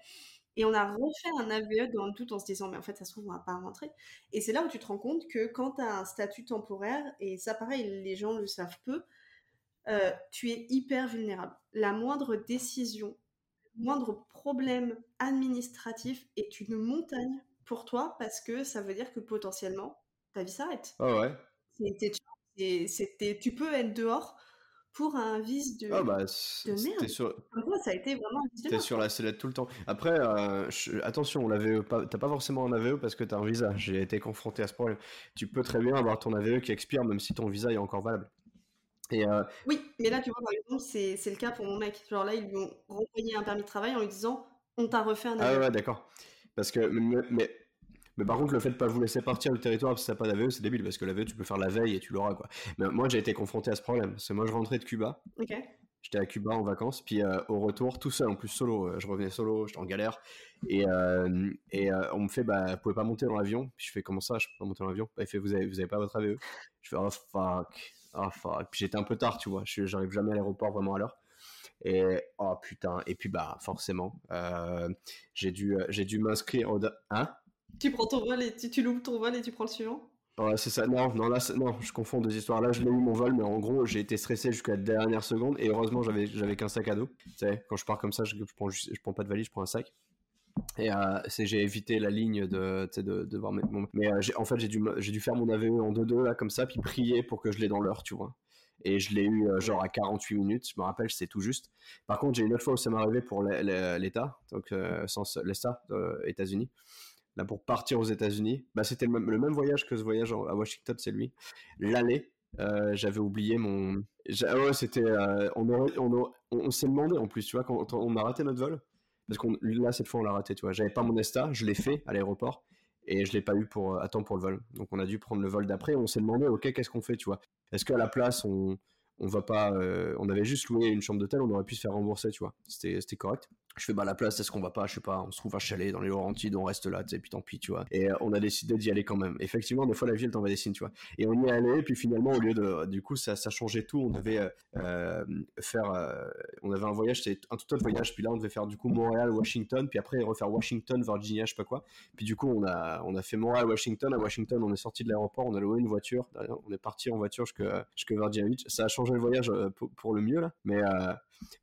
Speaker 1: Et on a refait un AVE dans le tout en se disant, mais en fait, ça se trouve, on va pas rentrer. Et c'est là où tu te rends compte que quand tu as un statut temporaire, et ça, pareil, les gens le savent peu, euh, tu es hyper vulnérable. La moindre décision, le moindre problème administratif est une montagne pour toi parce que ça veut dire que potentiellement, ta vie s'arrête.
Speaker 2: Ah ouais.
Speaker 1: Tu peux être dehors pour un vice de,
Speaker 2: ah bah,
Speaker 1: de merde. Sur... ça a été vraiment
Speaker 2: T'es sur la sellette tout le temps. Après, euh, attention, l'AVE, t'as pas forcément un AVE parce que t'as un visa. J'ai été confronté à ce problème. Tu peux très bien avoir ton AVE qui expire même si ton visa est encore valable.
Speaker 1: Et euh... Oui, mais là, tu vois, par exemple, c'est le cas pour mon mec. Genre là, ils lui ont renvoyé un permis de travail en lui disant on t'a refait un
Speaker 2: AVE. Ah ouais, d'accord. Parce que, mais mais par contre, le fait de pas vous laisser partir du territoire parce que t'as pas d'AVE, c'est débile parce que l'AVE, tu peux faire la veille et tu l'auras quoi. Mais moi, j'ai été confronté à ce problème. C'est moi, je rentrais de Cuba.
Speaker 1: Ok.
Speaker 2: J'étais à Cuba en vacances, puis euh, au retour, tout seul, en plus solo, euh, je revenais solo, j'étais en galère, et, euh, et on me fait, bah, vous pouvez pas monter dans l'avion, puis je fais, comment ça, je peux pas monter dans l'avion? Bah, Il fait, vous avez, vous avez pas votre AVE Je fais, oh fuck, oh fuck, puis j'étais un peu tard, tu vois, j'arrive jamais à l'aéroport vraiment à l'heure, et oh putain, et puis bah, forcément, j'ai dû, j'ai dû m'inscrire au... Hein?
Speaker 1: Tu prends ton vol et tu, loupes ton vol et tu prends le suivant?
Speaker 2: Ouais, c'est ça. Non, non, là, non, je confonds deux histoires. Là, je l'ai eu mon vol, mais en gros, j'ai été stressé jusqu'à la dernière seconde et heureusement, j'avais, j'avais qu'un sac à dos. Tu sais, quand je pars comme ça, je, prends, je prends pas de valise, je prends un sac. Et euh, c'est, j'ai évité la ligne de, de, de voir mes, mais euh, en fait, j'ai dû, j'ai dû faire mon AVE en 2-2 là, comme ça, puis prier pour que je l'ai dans l'heure, tu vois. Et je l'ai eu euh, genre à 48 minutes, je me rappelle, c'est tout juste. Par contre, j'ai une autre fois où ça m'est arrivé pour l'État, donc sans l'État, États-Unis là pour partir aux États-Unis. Bah, c'était le même, voyage que ce voyage à Washington, c'est lui. L'année, euh, j'avais oublié mon. Ouais, c'était. Euh, on, s'est demandé en plus, tu vois, quand on a raté notre vol, parce qu'on là cette fois on l'a raté, tu vois. J'avais pas mon ESTA, je l'ai fait à l'aéroport et je l'ai pas eu pour à temps pour le vol. Donc on a dû prendre le vol d'après. On s'est demandé, ok, qu'est-ce qu'on fait, tu vois? Est-ce qu'à la place on on va pas, euh, on avait juste loué une chambre d'hôtel, on aurait pu se faire rembourser, tu vois? C'était correct je fais bah la place est-ce qu'on va pas je sais pas on se trouve un chalet dans les Laurentides on reste là tu sais puis tant pis tu vois. Et euh, on a décidé d'y aller quand même. Effectivement des fois la vie elle t'envoie des signes tu vois. Et on y est allé puis finalement au lieu de du coup ça ça changeait tout. On devait euh, euh faire on avait un voyage c'était un tout autre voyage puis là on devait faire du coup Montréal Washington puis après refaire Washington Virginia je sais pas quoi. Puis du coup on a on a fait Montréal Washington. À Washington on est sorti de l'aéroport on a loué une voiture. On est parti en voiture jusqu'à jusqu'à Virginia ça a changé le voyage pour le mieux là. Mais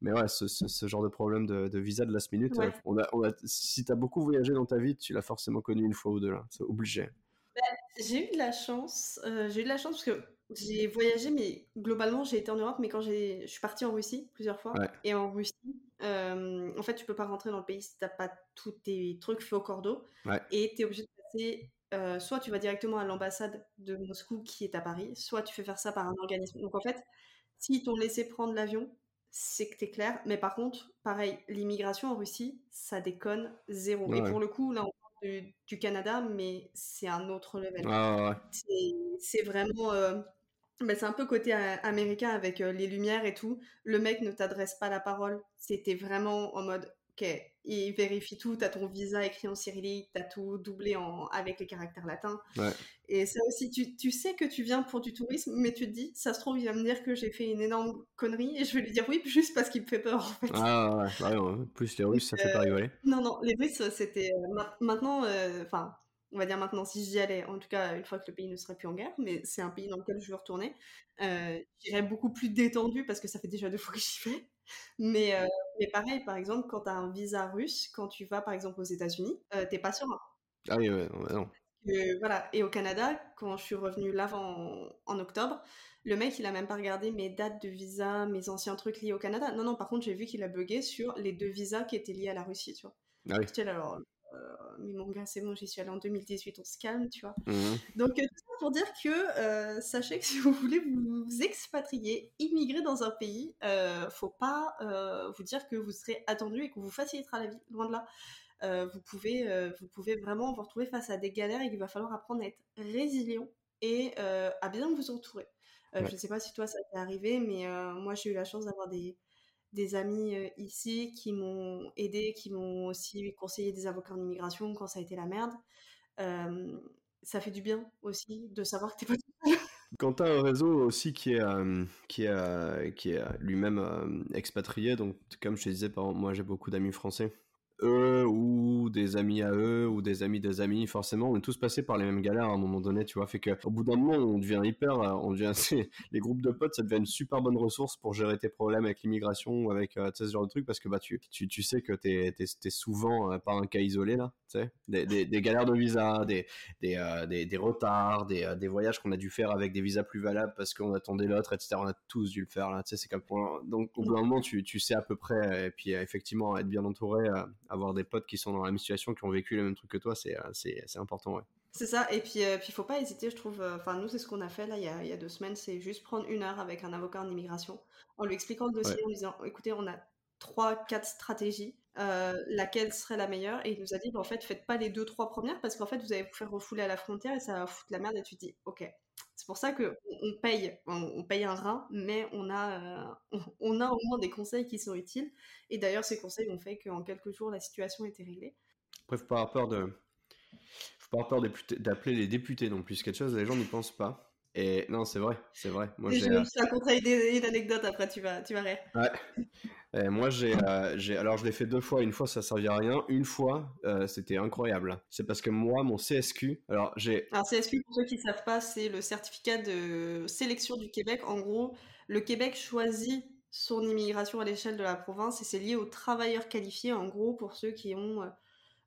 Speaker 2: mais ouais, ce, ce, genre de problème de, de, visa de last minute, on a, on a, si tu as beaucoup voyagé dans ta vie, tu l'as forcément connu une fois ou deux, là. C'est obligé.
Speaker 1: Bah, j'ai eu de la chance. Euh, j'ai eu de la chance parce que j'ai voyagé, mais globalement, j'ai été en Europe, mais quand je suis partie en Russie plusieurs fois. Et en Russie, euh, en fait, tu peux pas rentrer dans le pays si t'as pas tous tes trucs faits au cordeau. Et tu es obligé de passer. Euh, soit tu vas directement à l'ambassade de Moscou qui est à Paris, soit tu fais faire ça par un organisme. Donc en fait, s'ils t'ont laissé prendre l'avion, c'est que t'es clair. Mais par contre, pareil, l'immigration en Russie, ça déconne zéro. Et pour le coup, là, on parle du, Canada, mais c'est un autre level.
Speaker 2: Ah,
Speaker 1: c'est vraiment. Euh, bah, c'est un peu côté euh, américain avec euh, les lumières et tout. Le mec ne t'adresse pas la parole. C'était vraiment en mode ok, il vérifie tout, t'as ton visa écrit en cyrillique, t'as tout doublé en, avec les caractères latins. Et ça aussi, tu, tu, sais que tu viens pour du tourisme, mais tu te dis, ça se trouve, il va me dire que j'ai fait une énorme connerie, et je vais lui dire oui, juste parce qu'il me fait peur, en fait.
Speaker 2: Ah ouais, ouais, plus les Russes, ça fait pas euh, rigoler.
Speaker 1: Non, non, les Russes, c'était... Euh, maintenant, euh, enfin, on va dire maintenant, si j'y allais, en tout cas une fois que le pays ne serait plus en guerre, mais c'est un pays dans lequel je veux retourner, euh, j'irais beaucoup plus détendu parce que ça fait déjà deux fois que j'y vais. Mais, euh, mais pareil, par exemple, quand tu as un visa russe, quand tu vas par exemple aux États-Unis, euh, t'es pas sûr.
Speaker 2: Ah oui, ouais, non.
Speaker 1: voilà. Et au Canada, quand je suis revenue là en, en, octobre, le mec, il a même pas regardé mes dates de visa, mes anciens trucs liés au Canada. Non, non, par contre, j'ai vu qu'il a bugué sur les deux visas qui étaient liés à la Russie, tu vois. Ah oui. Alors, mais mon gars, c'est bon, j'y suis allée en 2018, on se calme, tu vois. Mhm. Donc, euh, tout ça pour dire que euh, sachez que si vous voulez vous, expatrier, immigrer dans un pays, faut pas vous dire que vous serez attendu et que vous facilitera la vie, loin de là. vous, pouvez, vous pouvez vraiment vous retrouver face à des galères et qu'il va falloir apprendre à être résilient et à bien vous entourer. Je ne sais pas si toi ça t'est arrivé, mais moi j'ai eu la chance d'avoir des, des amis ici qui m'ont aidé, qui m'ont aussi conseillé des avocats en immigration quand ça a été la merde. ça fait du bien aussi de savoir que t'es pas tout.
Speaker 2: Quand tu as un réseau aussi qui est, qui est, qui est lui-même expatrié, donc comme je te disais, moi j'ai beaucoup d'amis français eux ou des amis à eux ou des amis des amis, forcément, on est tous passés par les mêmes galères à un moment donné, tu vois. Fait qu'au bout d'un moment, on devient hyper, euh, on devient, les groupes de potes, ça devient une super bonne ressource pour gérer tes problèmes avec l'immigration ou avec euh, ce genre de trucs parce que bah, tu, tu, tu sais que t'es es, souvent euh, pas un cas isolé là, tu sais. Des, galères de visa, des, des, des, retards, des, des voyages qu'on a dû faire avec des visas plus valables parce qu'on attendait l'autre, etc. On a tous dû le faire là, tu sais. C'est comme Donc au bout d'un moment, tu, tu sais à peu près, et puis effectivement, être bien entouré avoir des potes qui sont dans la même situation, qui ont vécu le même truc que toi, c'est euh, c'est important, ouais.
Speaker 1: C'est ça, et puis euh, puis faut pas hésiter, je trouve. Euh, enfin, nous, c'est ce qu'on a fait là il y a, il y a deux semaines, c'est juste prendre une heure avec un avocat en immigration, en lui expliquant le dossier, en lui disant écoutez, on a trois, quatre stratégies, laquelle serait la meilleure Et il nous a dit bah, en fait, faites pas les deux, trois premières parce qu'en fait, vous allez vous faire refouler à la frontière et ça va foutre la merde. Et tu te dis ok, c'est pour ça que on paye, on, paye un rein, mais on a, euh, on a au moins des conseils qui sont utiles. Et d'ailleurs, ces conseils ont fait qu'en quelques jours, la situation était réglée.
Speaker 2: Après, faut pas faut pas avoir peur d'appeler les députés non plus. Quelque chose, les gens n'y pensent pas. Et non, c'est vrai, c'est vrai.
Speaker 1: Moi, je vais te raconter une, anecdote après, tu vas, tu vas rire.
Speaker 2: Ouais. Et moi, euh, j'ai, alors je l'ai fait deux fois. Une fois, ça servait à rien. Une fois, euh, c'était incroyable. C'est parce que moi, mon CSQ, alors j'ai.
Speaker 1: Alors CSQ, pour ceux qui ne savent pas, c'est le certificat de sélection du Québec. En gros, le Québec choisit son immigration à l'échelle de la province et c'est lié aux travailleurs qualifiés. En gros, pour ceux qui ont, euh,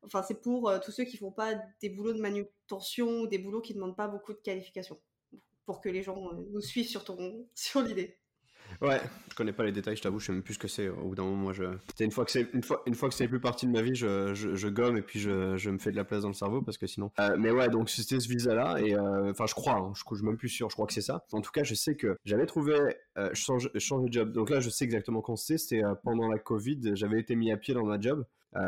Speaker 1: enfin, c'est pour tous ceux qui font pas des boulots de manutention ou des boulots qui demandent pas beaucoup de qualifications pour que les gens euh, nous suivent sur, ton, sur l'idée.
Speaker 2: Ouais, je connais pas les détails, je t'avoue, je sais même plus ce que c'est. Au bout d'un moment, moi, je. Une fois que c'est une fois, une fois que c'est plus partie de ma vie, je, je, gomme et puis je, je, me fais de la place dans le cerveau parce que sinon. Euh, mais ouais, donc c'était ce visa-là et euh, enfin, je crois, hein, je, je suis même plus sûr, je crois que c'est ça. En tout cas, je sais que j'avais trouvé, je change, de job. Donc là, je sais exactement quand c'était. C'était pendant la Covid. J'avais été mis à pied dans ma job. tu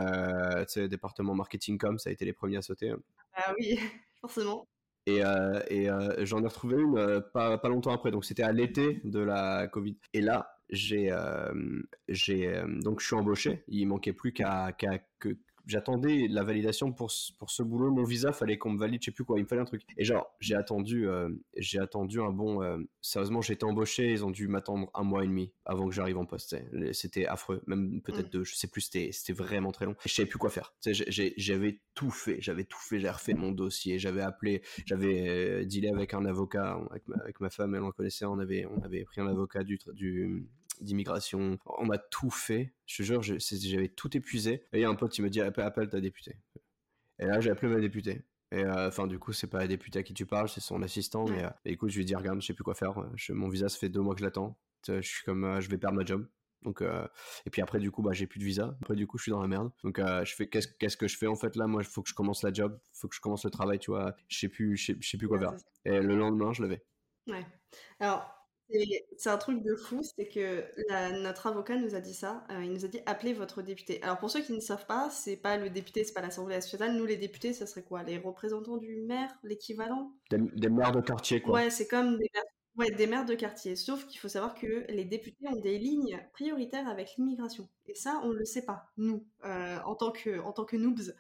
Speaker 2: sais, département marketing com, ça a été les premiers à sauter.
Speaker 1: Ah oui, forcément.
Speaker 2: Et, euh, euh, j'en ai retrouvé une euh, pas, pas, longtemps après. Donc c'était à l'été de la Covid. Et là, j'ai, j'ai donc je suis embauché. Il manquait plus qu'à, qu'à j'attendais la validation pour, pour ce boulot. Mon visa, fallait qu'on me valide, je sais plus quoi. Il me fallait un truc. Et genre, j'ai attendu, euh, j'ai attendu un bon. Euh, sérieusement, j'ai été embauché. Ils ont dû m'attendre un mois et demi avant que j'arrive en poste. C'était affreux. Même peut-être mm. deux, je sais plus. C'était, vraiment très long. Je savais plus quoi faire. J'avais tout fait. J'avais tout fait. J'ai refait mon dossier. J'avais appelé. J'avais euh, dealé avec un avocat. Avec ma, avec ma femme, elle en connaissait. On avait, on avait pris un avocat du, du d'immigration. On m'a tout fait. Je te jure, j'avais tout épuisé. Et il y a un pote qui me dit appelle, ta députée. Et là, j'ai appelé ma députée. Et euh, enfin, du coup, c'est pas la députée à qui tu parles, c'est son assistant. Mais euh, écoute, je lui ai dit regarde, je sais plus quoi faire. mon visa, ça fait deux mois que je l'attends. Je suis comme, euh, je vais perdre ma job. Donc, et puis après, du coup, bah, j'ai plus de visa. Après, du coup, je suis dans la merde. Donc, je fais, qu'est-ce, qu'est-ce que je fais en fait là? Moi, il faut que je commence la job, il faut que je commence le travail, tu vois. Je sais plus, je sais, plus quoi faire. Et le lendemain, je l'avais.
Speaker 1: Ouais. Alors, c'est un truc de fou, c'est que notre avocat nous a dit ça. Euh, il nous a dit appelez votre député. Alors pour ceux qui ne savent pas, c'est pas le député, c'est pas l'Assemblée nationale. Nous les députés, ça serait quoi? Les représentants du maire, l'équivalent?
Speaker 2: Des, maires de quartier, quoi.
Speaker 1: Ouais, c'est comme des Ouais, des maires de quartier. Sauf qu'il faut savoir que les députés ont des lignes prioritaires avec l'immigration. Et ça, on ne le sait pas, nous, euh, en, tant que, en tant que noobs.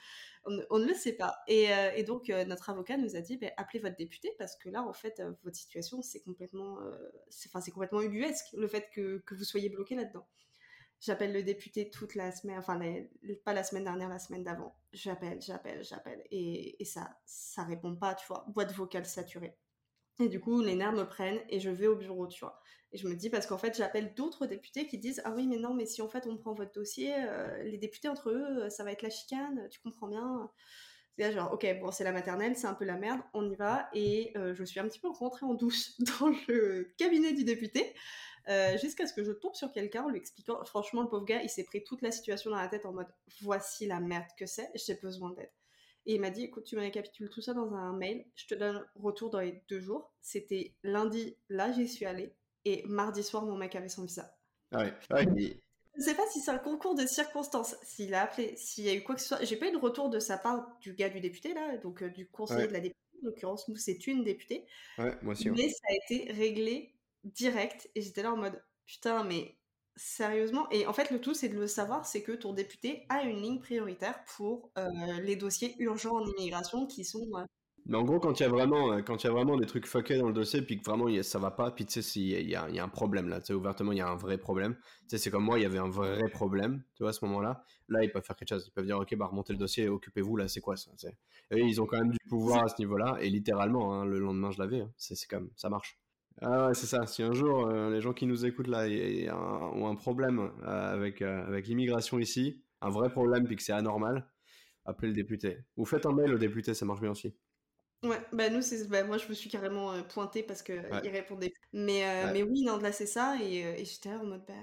Speaker 1: On, ne le sait pas. Et, euh, donc, euh, notre avocat nous a dit, bah, appelez votre député, parce que là, en fait, votre situation, c'est complètement, c'est complètement ubuesque, le fait que, que vous soyez bloqué là-dedans. J'appelle le député toute la semaine, enfin, pas la semaine dernière, la semaine d'avant. J'appelle, j'appelle, j'appelle. Et, et ça, ça répond pas, tu vois. Boîte vocale saturée. Et du coup, les nerfs me prennent et je vais au bureau, tu vois. Et je me dis, parce qu'en fait, j'appelle d'autres députés qui disent Ah oui, mais non, mais si en fait on prend votre dossier, euh, les députés entre eux, euh, ça va être la chicane, tu comprends bien. C'est là, genre, ok, bon, c'est la maternelle, c'est un peu la merde, on y va. Et euh, je suis un petit peu rentrée en douce dans le cabinet du député, jusqu'à ce que je tombe sur quelqu'un en lui expliquant Franchement, le pauvre gars, il s'est pris toute la situation dans la tête en mode Voici la merde que c'est, j'ai besoin d'aide. Et il m'a dit, écoute, tu me récapitules tout ça dans un mail, je te donne retour dans les deux jours. C'était lundi, là j'y suis allée, et mardi soir, mon mec avait son visa.
Speaker 2: Ah ouais, ah ouais.
Speaker 1: Je sais pas si c'est un concours de circonstances, s'il a appelé, s'il y a eu quoi que ce soit. J'ai pas eu de retour de sa part du gars du député, là, donc euh, du conseiller de la députée. En l'occurrence, nous, c'est une députée.
Speaker 2: Ouais, moi aussi.
Speaker 1: Mais ça a été réglé direct, et j'étais là en mode, putain, mais Sérieusement? Et en fait, le tout, c'est de le savoir, c'est que ton député a une ligne prioritaire pour euh, les dossiers urgents en immigration qui sont... Euh,
Speaker 2: mais en gros, quand il y a vraiment, euh, quand il y a vraiment des trucs fuckés dans le dossier, puis que vraiment ça va pas, puis tu sais, s'il y, a, y a un problème là, tu ouvertement, il y a un vrai problème. Tu sais, c'est comme moi, il y avait un vrai problème, tu vois, à ce moment-là. Là, ils peuvent faire quelque chose. Ils peuvent dire, ok, bah remontez le dossier, occupez-vous, là, c'est quoi ça Et ils ont quand même du pouvoir à ce niveau-là, et littéralement, hein, le lendemain, je l'avais. Hein. c'est comme, ça marche. Ah ouais, c'est ça. Si un jour euh, les gens qui nous écoutent là ont un problème euh, avec, avec l'immigration ici, un vrai problème puis que c'est anormal, appelez le député. Ou faites un mail au député, ça marche bien aussi.
Speaker 1: Ouais, bah nous, c'est, bah, moi je me suis carrément pointé parce qu'il il répondait. Mais, mais oui, non, là c'est ça. Et, et j'étais là en mode, bah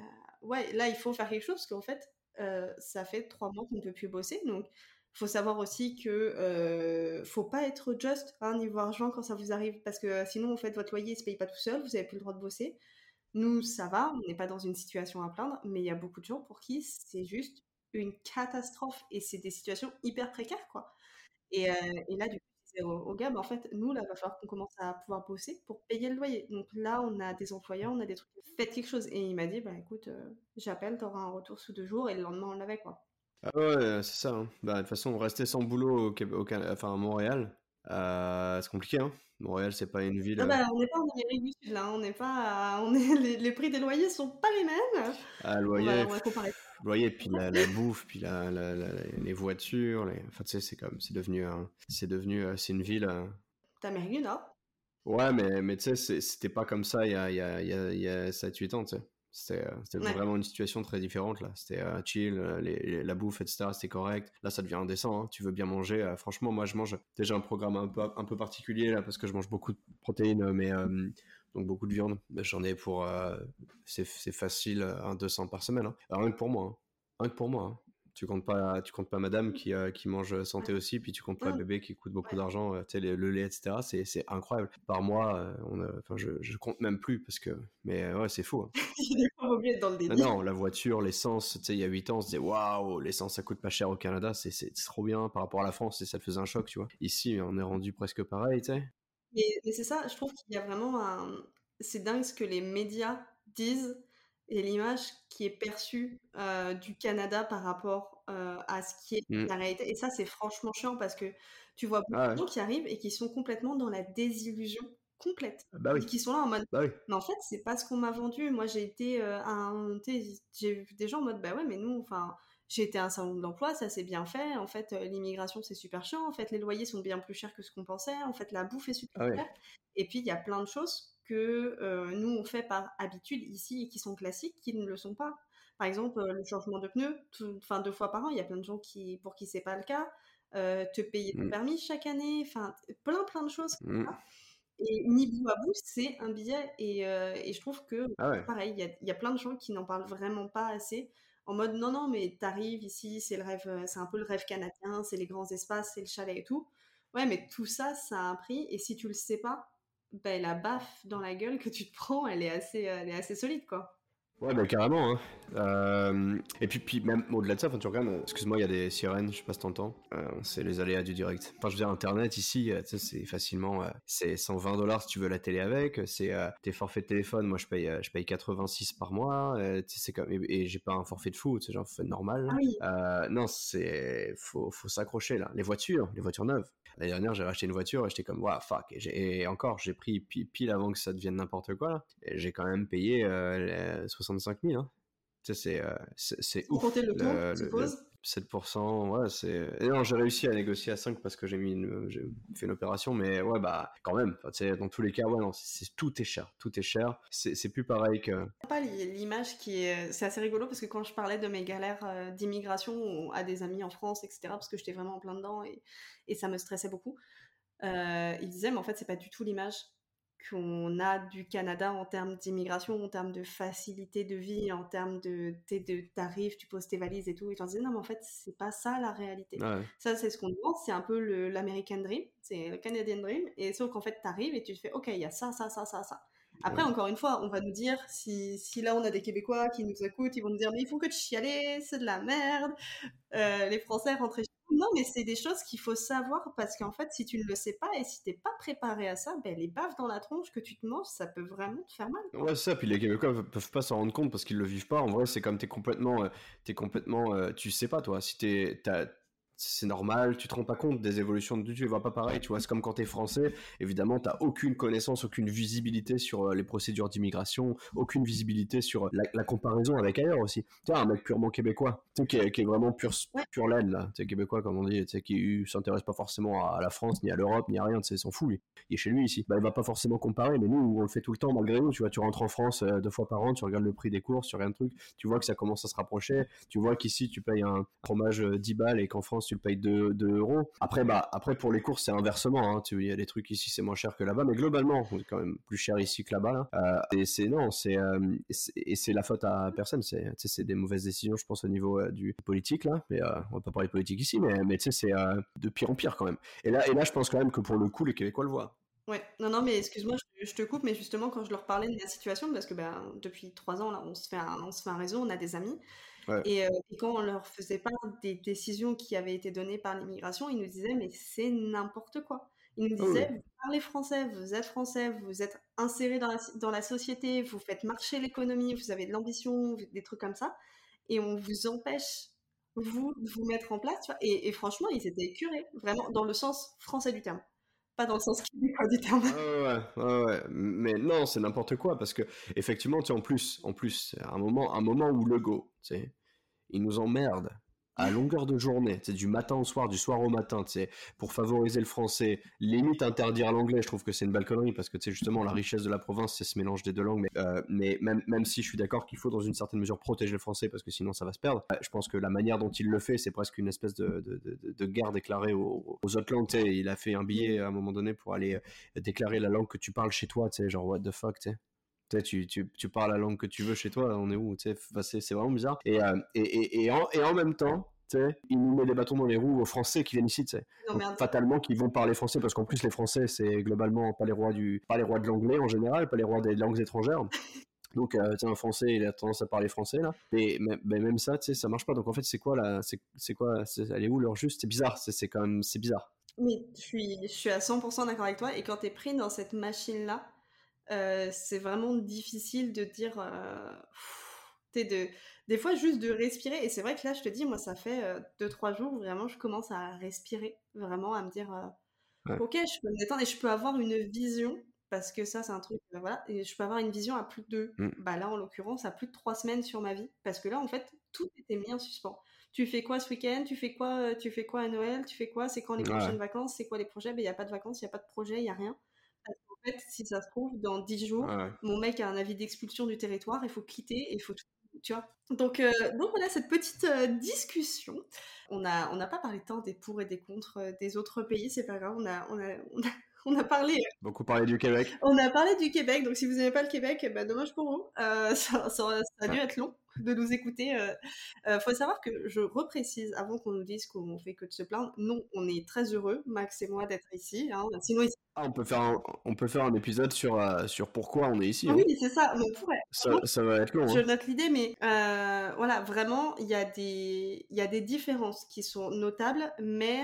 Speaker 1: ouais, là il faut faire quelque chose parce qu'en fait, ça fait trois mois qu'on ne peut plus bosser. Donc faut savoir aussi que euh, faut pas être juste hein, niveau argent quand ça vous arrive parce que euh, sinon en fait votre loyer se paye pas tout seul, vous avez plus le droit de bosser. Nous ça va, on n'est pas dans une situation à plaindre, mais il y a beaucoup de gens pour qui c'est juste une catastrophe et c'est des situations hyper précaires quoi. Et, euh, et là du coup c'est au, gars, bah, en fait nous là il va falloir qu'on commence à pouvoir bosser pour payer le loyer. Donc là on a des employeurs, on a des trucs, faites quelque chose. Et il m'a dit bah écoute euh, j'appelle, t'auras un retour sous deux jours et le lendemain on l'avait quoi.
Speaker 2: Ah ouais, c'est ça. Hein. Bah, de toute façon, rester sans boulot au, au enfin, à Montréal, euh, c'est compliqué. Hein. Montréal, c'est pas une ville.
Speaker 1: Ah bah, on n'est pas en Amérique du Sud là, on n'est pas, on est... Les, les, prix des loyers sont pas les mêmes.
Speaker 2: Ah, loyer, loyer, puis la, la bouffe, puis la, la, les voitures, les... enfin tu sais, c'est comme, c'est devenu, c'est devenu, euh, c'est une ville.
Speaker 1: T'Amérique du Nord?
Speaker 2: Ouais, mais, mais tu sais, c'était pas comme ça il y a, il y a, il y a 7-8 ans, tu sais. C'était euh, vraiment une situation très différente là. C'était euh, chill, euh, les, la bouffe, etc. C'était correct. Là, ça devient indécent. Hein. Tu veux bien manger. franchement, moi, je mange déjà un programme un peu, un peu particulier là parce que je mange beaucoup de protéines, mais donc beaucoup de viande. J'en ai pour. c'est facile, un 200 par semaine. Hein. rien que pour moi. Hein. Rien que pour moi. Hein tu comptes pas tu comptes pas madame qui, euh, qui mange santé aussi puis tu comptes pas bébé qui coûte beaucoup d'argent euh, le, lait etc c'est, incroyable par mois euh, on enfin je, je compte même plus parce que mais ouais c'est fou hein.
Speaker 1: dans le
Speaker 2: ah non la voiture l'essence tu sais il y a 8 ans on se disait waouh l'essence ça coûte pas cher au Canada c'est, c'est, trop bien par rapport à la France et ça te faisait un choc tu vois ici on est rendu presque pareil tu sais
Speaker 1: et, c'est ça je trouve qu'il y a vraiment un c'est dingue ce que les médias disent et l'image qui est perçue euh, du Canada par rapport euh, à ce qui est mmh. la réalité. Et ça, c'est franchement chiant parce que tu vois beaucoup ah de gens qui arrivent et qui sont complètement dans la désillusion complète.
Speaker 2: Ah bah oui.
Speaker 1: Qui sont là en mode, bah mais en fait, c'est pas ce qu'on m'a vendu. Moi, j'ai été euh, un, j'ai vu des gens en mode, bah ouais, mais nous, enfin, j'ai été à un salon de l'emploi, ça s'est bien fait. En fait, l'immigration, c'est super chiant. En fait, les loyers sont bien plus chers que ce qu'on pensait. En fait, la bouffe est super ah chère. Et puis, il y a plein de choses que euh, nous on fait par habitude ici et qui sont classiques, qui ne le sont pas. Par exemple, euh, le changement de pneus, enfin deux fois par an, il y a plein de gens qui, pour qui c'est pas le cas. Euh, te payer ton mmh. permis chaque année, enfin plein plein de choses. Mmh. Et ni bout à bout, c'est un billet. Et, et, je trouve que, ah pareil, il y, y a, plein de gens qui n'en parlent vraiment pas assez. En mode, non, non, mais t'arrives ici, c'est le rêve, c'est un peu le rêve canadien, c'est les grands espaces, c'est le chalet et tout. Ouais, mais tout ça, ça a un prix. Et si tu le sais pas, ben, la baffe dans la gueule que tu te prends, elle est assez, elle est assez solide, quoi.
Speaker 2: Ouais, bah carrément. Hein. Euh, et puis, puis même au-delà de ça, quand tu regardes, excuse-moi, il y a des sirènes, je sais pas si t'entends. Euh, c'est les aléas du direct. Enfin, je veux dire, Internet ici, euh, c'est facilement, c'est 120 dollars si tu veux la télé avec. C'est tes forfaits de téléphone. Moi, je paye, je paye 86 par mois. c'est comme et, j'ai pas un forfait de foot, c'est genre un forfait normal. Ah non, c'est faut, faut s'accrocher là. Les voitures, les voitures neuves. L'année dernière, j'ai racheté une voiture et j'étais comme, waouh, fuck. Et, encore, j'ai pris pile avant que ça devienne n'importe quoi. Et j'ai quand même payé 65 000. Hein. C'est euh, c'est ouf.
Speaker 1: Compter le taux, suppose
Speaker 2: 7%, ouais, c'est. Non, j'ai réussi à négocier à 5 parce que j'ai mis une... j'ai fait une opération, mais ouais, bah, quand même. Dans tous les cas, ouais, non, c'est tout est cher, tout est cher. C'est plus pareil que.
Speaker 1: Pas l'image qui est. C'est assez rigolo parce que quand je parlais de mes galères euh, d'immigration à des amis en France, etc., parce que j'étais vraiment en plein dedans et, et ça me stressait beaucoup, euh, ils disaient, mais en fait, c'est pas du tout l'image qu'on a du Canada en termes d'immigration, en termes de facilité de vie, en termes de, de t'arrives, tu poses tes valises et tout, et tu dis non mais en fait c'est pas ça la réalité. Ça c'est ce qu'on demande, c'est un peu l'American Dream, c'est le Canadian Dream, et sauf qu'en fait t'arrives et tu te fais ok il y a ça, ça, ça, ça, ça. Après, encore une fois, on va nous dire, si, si, là on a des Québécois qui nous écoutent, ils vont nous dire, mais il faut que tu chialer, c'est de la merde, euh, les Français rentrent mais c'est des choses qu'il faut savoir parce qu'en fait, si tu ne le sais pas et si tu n'es pas préparé à ça, ben, les baffes dans la tronche que tu te manges, ça peut vraiment te faire mal.
Speaker 2: Ouais, c'est ça. Puis les Québécois peuvent pas s'en rendre compte parce qu'ils le vivent pas. En vrai, c'est comme tu es complètement, euh, es complètement, euh, tu sais pas toi. Si t'es, c'est normal, tu te rends pas compte des évolutions de tu vois pas pareil, tu vois, c'est comme quand tu es français, évidemment, tu aucune connaissance, aucune visibilité sur euh, les procédures d'immigration, aucune visibilité sur la, comparaison avec ailleurs aussi. Tu vois, un mec purement québécois, tu sais, qui, est, vraiment pur, pur laine, là, tu sais, québécois, comme on dit, tu sais, qui s'intéresse pas forcément à, la France, ni à l'Europe, ni à rien, tu sais, s'en fout, lui. Il est chez lui ici. Bah, il va pas forcément comparer, mais nous, on le fait tout le temps malgré nous, tu vois, tu rentres en France euh, deux fois par an, tu regardes le prix des courses, sur rien de truc, tu vois que ça commence à se rapprocher, tu vois qu'ici, tu payes un fromage 10 euh, balles et qu'en France, tu le payes 2, euros. Après, bah, après, pour les courses, c'est inversement. Hein. Il y a des trucs ici, c'est moins cher que là-bas, mais globalement, c'est quand même plus cher ici que là-bas. Euh, et c'est non, c'est euh, et c'est la faute à personne. C'est c'est des mauvaises décisions, je pense, au niveau euh, du politique là. Mais on va pas parler politique ici, mais mais tu sais, c'est de pire en pire quand même. Et là, et là, je pense quand même que pour le coup, les Québécois le voient.
Speaker 1: Ouais, non, non, mais excuse-moi, je, te coupe, mais justement, quand je leur parlais de la situation, parce que ben, depuis trois ans, là, on se fait on se fait un réseau, on a des amis, euh, et, quand on leur faisait part des décisions qui avaient été données par l'immigration, ils nous disaient mais c'est n'importe quoi. Ils nous disaient vous parlez français, vous êtes français, vous êtes inséré dans la, dans la société, vous faites marcher l'économie, vous avez de l'ambition, des trucs comme ça, et on vous empêche vous de vous mettre en place. Et, franchement, ils étaient curés, vraiment dans le sens français du terme pas dans le sens québécois du terme.
Speaker 2: ouais, ouais, ouais, mais non, c'est n'importe quoi parce que effectivement, tu en plus, en plus, un moment, un moment où le go, tu sais, il nous emmerde à longueur de journée, c'est du matin au soir, du soir au matin, c'est pour favoriser le français, limite interdire l'anglais, je trouve que c'est une balconnerie parce que c'est justement la richesse de la province, c'est ce mélange des deux langues. Mais, euh, mais même, même si je suis d'accord qu'il faut dans une certaine mesure protéger le français parce que sinon ça va se perdre, je pense que la manière dont il le fait, c'est presque une espèce de, de, de, guerre déclarée aux, aux autres langues. Il a fait un billet à un moment donné pour aller euh, déclarer la langue que tu parles chez toi, genre what the fuck, tu sais tu, tu, tu, parles la langue que tu veux chez toi, on est où C'est vraiment bizarre. Et, euh, et, et, et, en, et, en, même temps, il nous met des bâtons dans les roues aux Français qui viennent ici, fatalement, qui vont parler français, parce qu'en plus, les Français, c'est globalement pas les rois du, pas les rois de l'anglais en général, pas les rois des langues étrangères. Donc, euh, un Français, il a tendance à parler français là. Et mais, même ça, tu sais, ça marche pas. Donc en fait, c'est quoi là C'est quoi Elle est où leur juste? C'est bizarre. C'est quand même, c'est bizarre.
Speaker 1: Mais je suis, je suis à 100% d'accord avec toi. Et quand tu es pris dans cette machine là, euh, c'est vraiment difficile de dire. Euh, de, des fois, juste de respirer. Et c'est vrai que là, je te dis, moi, ça fait 2-3 euh, jours, vraiment, je commence à respirer, vraiment, à me dire, ok, je peux me détendre et je peux avoir une vision. Parce que ça, c'est un truc, voilà, et je peux avoir une vision à plus de, mmh. bah là, en l'occurrence, à plus de 3 semaines sur ma vie. Parce que là, en fait, tout était mis en suspens tu fais quoi ce week-end? Tu fais quoi Tu fais quoi à Noël? Tu fais quoi? C'est quand les prochaines vacances? C'est quoi les projets? Ben il y a pas de vacances, il y a pas de projet, il y a rien fait, si ça se trouve, dans 10 jours, mon mec a un avis d'expulsion du territoire, il faut quitter, il faut tout, tu vois. Donc, euh, donc voilà cette petite euh, discussion. On n'a on a pas parlé tant des pour et des contre euh, des autres pays, c'est pas grave, on a, on a, on a, parlé.
Speaker 2: Beaucoup parlé du Québec.
Speaker 1: On a parlé du Québec, donc si vous n'aimez pas le Québec, bah, dommage pour vous. ça, ça, a dû être long. De nous écouter. Euh, faut savoir que je reprécise avant qu'on nous dise qu'on fait que de se plaindre. Non, on est très heureux, Max et moi, d'être ici. Hein. Sinon,
Speaker 2: ah, on peut faire un, on peut faire un épisode sur sur pourquoi on est ici.
Speaker 1: Ah, Oui, c'est ça. On pourrait.
Speaker 2: Ça, ça, va être long.
Speaker 1: Je
Speaker 2: hein.
Speaker 1: note l'idée, mais voilà, vraiment, il y a des il y a des différences qui sont notables, mais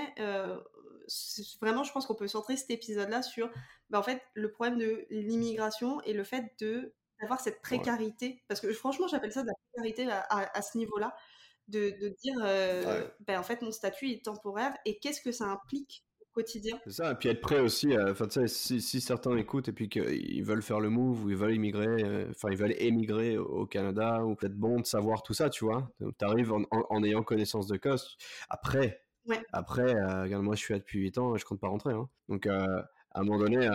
Speaker 1: vraiment, je pense qu'on peut centrer cet épisode-là sur, bah, en fait, le problème de l'immigration et le fait de d'avoir cette précarité, parce que franchement, j'appelle ça de la précarité à, ce niveau-là, de, de dire, euh, ben, en fait, mon statut est temporaire et qu'est-ce que ça implique au quotidien?
Speaker 2: C'est ça, et puis être prêt aussi, enfin, si, si, certains écoutent et puis qu'ils veulent faire le move ou ils veulent immigrer, euh, enfin, ils veulent émigrer au, Canada, ou peut-être bon de savoir tout ça, tu vois? Tu arrives en, en, ayant connaissance de cause. Après, après, euh, regarde, moi je suis là depuis 8 ans, je compte pas rentrer. Hein. Donc à un moment donné,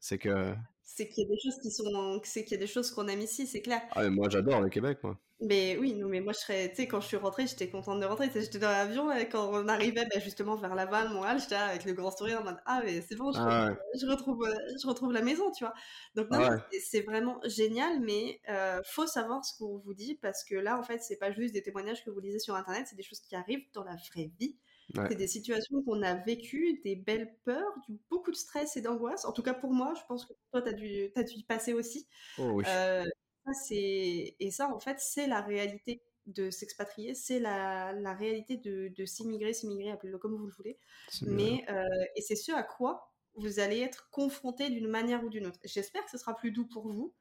Speaker 2: c'est que.
Speaker 1: C'est qu'il y a des choses qui sont. C'est qu'il y a des choses qu'on aime ici, c'est clair.
Speaker 2: Ah, mais moi j'adore le Québec, moi.
Speaker 1: Mais oui, non, mais moi je serais. Tu sais, quand je suis rentrée, j'étais contente de rentrer. J'étais dans l'avion et quand on arrivait bah, justement vers Laval, Montréal, j'étais avec le grand sourire en mode Ah, mais c'est bon, je, ah, retrouve, je, retrouve, la maison, tu vois. Donc, non, ah, c'est vraiment génial, mais euh, faut savoir ce qu'on vous dit parce que là, en fait, c'est pas juste des témoignages que vous lisez sur internet, c'est des choses qui arrivent dans la vraie vie. C'est des situations qu'on a vécues, des belles peurs, du, beaucoup de stress et d'angoisse. En tout cas pour moi, je pense que toi, tu as dû, as dû y passer aussi.
Speaker 2: Oh, oui.
Speaker 1: euh, ça, et ça, en fait, c'est la réalité de s'expatrier, c'est la, la, réalité de, de s'immigrer, s'immigrer, appelez-le comme vous le voulez. Mais, euh, et c'est ce à quoi vous allez être confronté d'une manière ou d'une autre. J'espère que ce sera plus doux pour vous,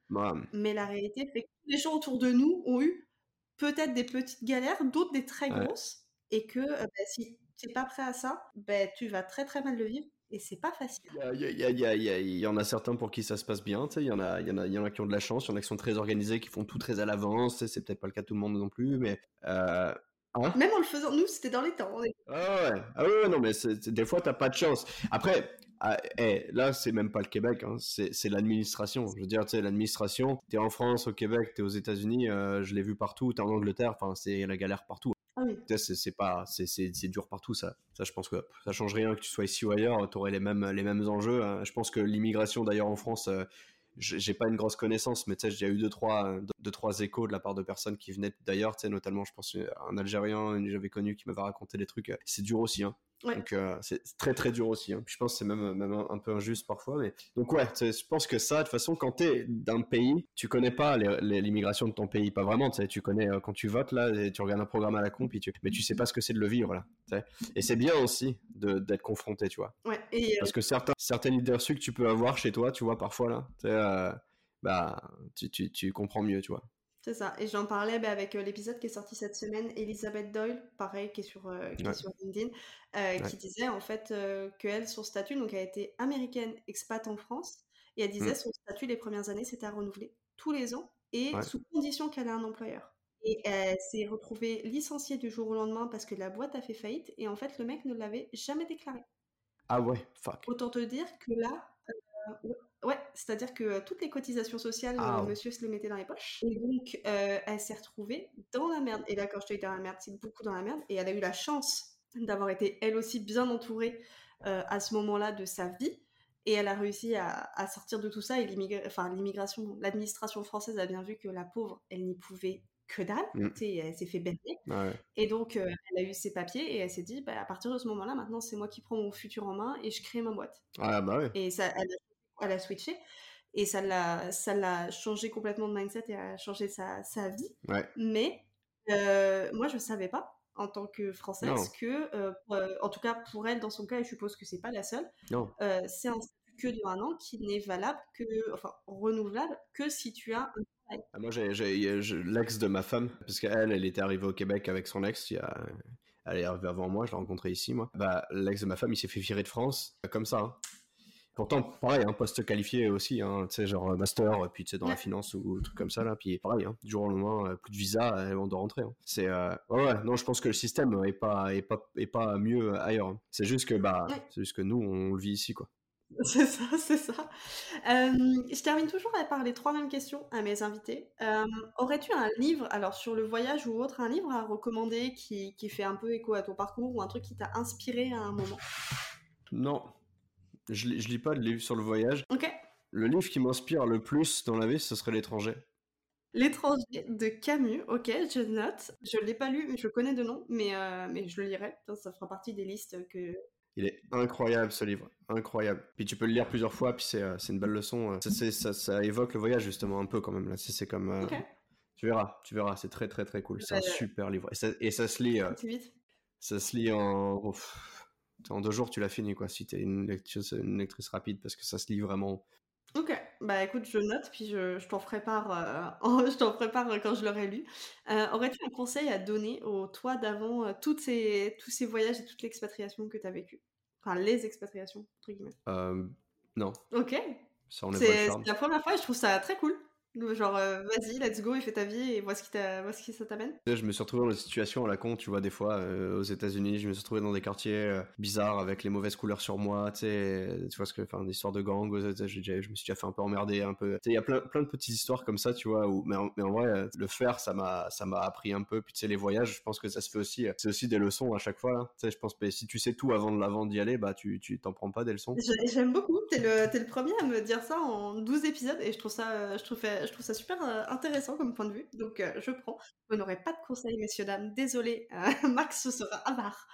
Speaker 1: mais la réalité fait que les gens autour de nous ont eu peut-être des petites galères, d'autres des très grosses, et que euh, bah, si tu n'es pas prêt à ça, ben, tu vas très très mal le vivre et c'est pas facile.
Speaker 2: Il y, y, y, en a certains pour qui ça se passe bien, il y, en a, y, en a, y en a qui ont de la chance, il y en a qui sont très organisés, qui font tout très à l'avance, c'est peut-être pas le cas de tout le monde non plus, mais... Euh,
Speaker 1: hein? Même en le faisant, nous, c'était dans les temps.
Speaker 2: Ah ouais, ah ouais, non, mais des fois, t'as pas de chance. Après, ah, hey, là, c'est même pas le Québec, hein, c'est l'administration. Je veux dire, tu sais, l'administration, t'es en France, au Québec, t'es aux États-Unis, euh, je l'ai vu partout, t'es en Angleterre, enfin, c'est la galère partout.
Speaker 1: Ah.
Speaker 2: C'est pas, dur partout ça. Je pense que ça change rien que tu sois ici ou ailleurs, tu aurais les mêmes, enjeux. Hein. Je pense que l'immigration d'ailleurs en France, euh, j'ai pas une grosse connaissance, mais tu sais, j'ai eu deux trois, deux, trois échos de la part de personnes qui venaient d'ailleurs, tu notamment, je pense, un Algérien j'avais connu qui m'avait raconté des trucs. C'est dur aussi, hein. Donc euh, c'est très très dur aussi. Hein. Puis je pense que c'est même, même un, peu injuste parfois. Mais... Donc ouais, je pense que ça, de toute façon, quand tu es d'un pays, tu connais pas l'immigration de ton pays, pas vraiment. Tu connais euh, quand tu votes là, et tu regardes un programme à la con, tu... mais tu sais pas ce que c'est de le vivre là. Et c'est bien aussi d'être confronté, tu vois.
Speaker 1: Ouais, et euh,
Speaker 2: Parce que certains, certaines idées reçues que tu peux avoir chez toi, tu vois, parfois là, bah, tu, tu, tu comprends mieux, tu vois.
Speaker 1: C'est ça. Et j'en parlais bah, avec euh, l'épisode qui est sorti cette semaine, Elisabeth Doyle, pareil, qui est sur, euh, sur LinkedIn, euh, qui disait en fait qu'elle, son statut, donc elle a été américaine expat en France, et elle disait mmh. son statut les premières années, c'était à renouveler tous les ans et sous condition qu'elle ait un employeur. Et elle s'est retrouvée licenciée du jour au lendemain parce que la boîte a fait faillite et en fait le mec ne l'avait jamais déclaré.
Speaker 2: Ah ouais, fuck.
Speaker 1: Autant te dire que là, Ouais, c'est-à-dire que euh, toutes les cotisations sociales, ah monsieur se les mettait dans les poches. Et donc, euh, elle s'est retrouvée dans la merde. Et là, quand je te dis dans la merde, c'est beaucoup dans la merde. Et elle a eu la chance d'avoir été, elle aussi, bien entourée euh, à ce moment-là de sa vie. Et elle a réussi à, sortir de tout ça. Et l'immigration, l'administration française a bien vu que la pauvre, elle n'y pouvait que dalle. Mmh. Elle s'est fait baigner. Et donc, elle a eu ses papiers et elle s'est dit, bah, à partir de ce moment-là, maintenant, c'est moi qui prends mon futur en main et je crée ma boîte.
Speaker 2: Ah, bah ouais.
Speaker 1: Et ça, elle a elle a switché. Et ça l'a, ça l'a changé complètement de mindset et a changé sa, sa vie. Mais euh, moi, je ne savais pas, en tant que Française, que, euh, euh, en tout cas pour elle, dans son cas, et je suppose que c'est pas la seule, c'est un statut que de un an qui n'est valable que, enfin, renouvelable que si tu as un travail.
Speaker 2: Ah, moi, j'ai, l'ex de ma femme, parce qu'elle, elle était arrivée au Québec avec son ex il y a elle est arrivée avant moi, je l'ai rencontrée ici, moi. Bah, l'ex de ma femme, il s'est fait virer de France, comme ça. Hein. Pourtant, pareil, un poste qualifié aussi, hein, tu sais, genre euh, master, puis tu sais, dans la finance ou, truc comme ça, là, puis pareil, hein, du jour au lendemain, euh, plus de visa, euh, on doit rentrer. Hein. C'est, ouais, non, je pense que le système est pas, est pas, est pas mieux ailleurs. C'est juste que, bah, c'est juste que nous, on le vit ici, quoi.
Speaker 1: C'est ça, c'est ça. je termine toujours par les trois mêmes questions à mes invités. aurais-tu un livre, alors sur le voyage ou autre, un livre à recommander qui, qui fait un peu écho à ton parcours ou un truc qui t'a inspiré à un moment?
Speaker 2: Non, je, je lis pas de livres sur le voyage.
Speaker 1: Ok.
Speaker 2: Le livre qui m'inspire le plus dans la vie, ce serait L'étranger.
Speaker 1: L'étranger de Camus, ok, je note. Je l'ai pas lu, je connais de nom, mais, euh, mais je le lirai. Ça fera partie des listes que.
Speaker 2: Il est incroyable ce livre, incroyable. Puis tu peux le lire plusieurs fois, puis c'est euh, une belle leçon. Ça, ça, ça, évoque le voyage justement un peu quand même. Là, c'est comme. Euh, tu verras, tu verras, c'est très très très cool. C'est un super livre et ça, et ça se lit. vite. Ça se lit en. En deux jours, tu l'as fini quoi. Si t'es une, une lectrice rapide, parce que ça se lit vraiment
Speaker 1: Ok, bah écoute, je note, puis je, je t'en part, euh, je t'en prépare quand je l'aurai lu. Euh, aurais-tu un conseil à donner au toi d'avant euh, toutes ces, tous ces voyages et toute l'expatriation que tu as vécu? Enfin, les expatriations, entre guillemets.
Speaker 2: non.
Speaker 1: Ok. C'est la première fois et je trouve ça très cool. Genre, euh, vas-y, let's go, et fais ta vie et vois ce qui, vois ce qui ça t'amène.
Speaker 2: Je me suis retrouvé dans des situations à la con, tu vois, des fois, euh, aux États-Unis, je me suis retrouvé dans des quartiers euh, bizarres avec les mauvaises couleurs sur moi, tu sais, tu vois ce que, enfin, des histoires de gang, je, je me suis déjà fait un peu emmerder, un peu. Tu sais, il y a plein, plein de petites histoires comme ça, tu vois, où, mais, en, mais en vrai, le faire, ça m'a, ça m'a appris un peu. Puis tu sais, les voyages, je pense que ça se fait aussi, c'est aussi des leçons à chaque fois, là. Tu sais, je pense que si tu sais tout avant de l'avant d'y aller, bah, tu, tu t'en prends pas des leçons.
Speaker 1: J'aime beaucoup, t'es le, es le premier à me dire ça en 12 épisodes et je trouve ça, je trouve, je trouve ça super intéressant comme point de vue, donc euh, je prends. Vous n'aurez pas de conseils, messieurs, dames. Désolé, euh, Max ce sera avare.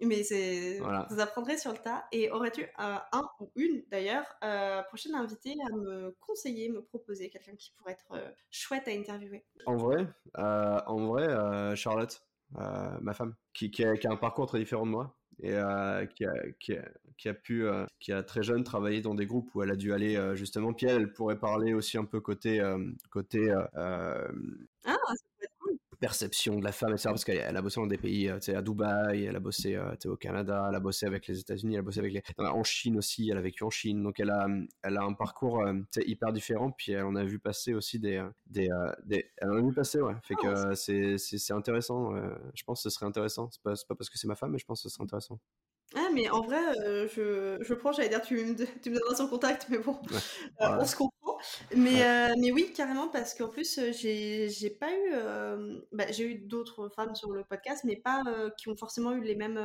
Speaker 1: mais c'est, vous apprendrez sur le tas. Et aurais-tu un ou une, d'ailleurs, euh, prochaine invitée à me conseiller, me proposer quelqu'un qui pourrait être chouette à interviewer?
Speaker 2: En vrai, en vrai Charlotte, ma femme, qui, qui, a, qui, a, un parcours très différent de moi et euh, qui, a, qui, a, pu, euh, qui a très jeune travaillé dans des groupes où elle a dû aller euh, justement. Puis elle, pourrait parler aussi un peu côté côté perception de la femme, etc. Parce qu'elle a bossé dans des pays, tu sais, à Dubaï, elle a bossé au Canada, elle a bossé avec les États-Unis, elle a bossé avec les... en Chine aussi, elle a vécu en Chine. Donc elle a, elle a un parcours hyper différent. Puis elle en a vu passer aussi des, des, des... elle en a vu passer, ouais. Fait ah, que c'est intéressant. je pense que ce serait intéressant. C'est pas, pas parce que c'est ma femme, mais je pense que ce serait intéressant.
Speaker 1: Ah, mais en vrai, euh, je, je prends, j'allais dire, tu me, tu me donneras son contact, mais bon, euh, on se comprend. Mais, euh, mais oui, carrément, parce qu'en plus, j'ai, j'ai pas eu. bah, j'ai eu d'autres femmes sur le podcast, mais pas qui ont forcément eu les mêmes,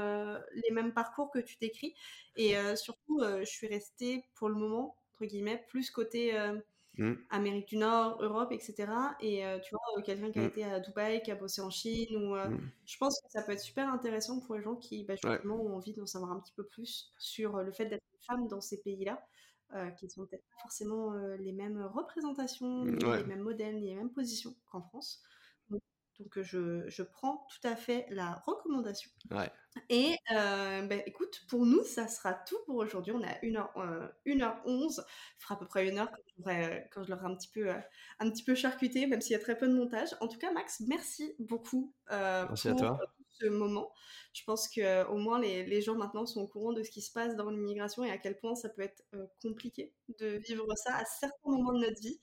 Speaker 1: les mêmes parcours que tu décris. Et surtout, je suis restée pour le moment, entre guillemets, plus côté Mmh. Amérique du Nord, Europe, etc. Et euh, tu vois, euh, quelqu'un qui a mmh. été à Dubaï, qui a bossé en Chine, ou euh, mmh. je pense que ça peut être super intéressant pour les gens qui bah, justement ont envie d'en savoir un petit peu plus sur le fait d'être femme dans ces pays-là, qui sont peut-être pas forcément les mêmes représentations, les mêmes modèles, ni les mêmes positions qu'en France. Donc je, je, prends tout à fait la recommandation.
Speaker 2: Ouais.
Speaker 1: Et euh, bah, écoute, pour nous, ça sera tout pour aujourd'hui. On est à 1h, euh, 1h11. Ça fera à peu près une heure quand, quand je l'aurai un petit peu, euh, un petit peu charcuté, même s'il y a très peu de montage. En tout cas, Max, merci beaucoup
Speaker 2: euh, merci pour à toi.
Speaker 1: Ce moment. Je pense que au moins les, les, gens maintenant sont au courant de ce qui se passe dans l'immigration et à quel point ça peut être compliqué de vivre ça à certains moments de notre vie.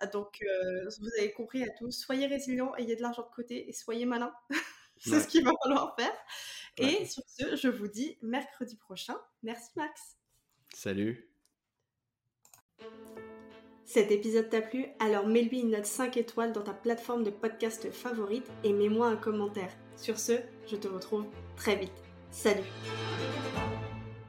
Speaker 1: Ah, donc, euh, vous avez compris à tous, soyez résilients, ayez de l'argent de côté et soyez malins. C'est ce qu'il va falloir faire. Et sur ce, je vous dis mercredi prochain. Merci Max.
Speaker 2: Salut.
Speaker 1: Cet épisode t'a plu? Alors mets-lui une note 5 étoiles dans ta plateforme de podcast favorite et mets-moi un commentaire. Sur ce, je te retrouve très vite. Salut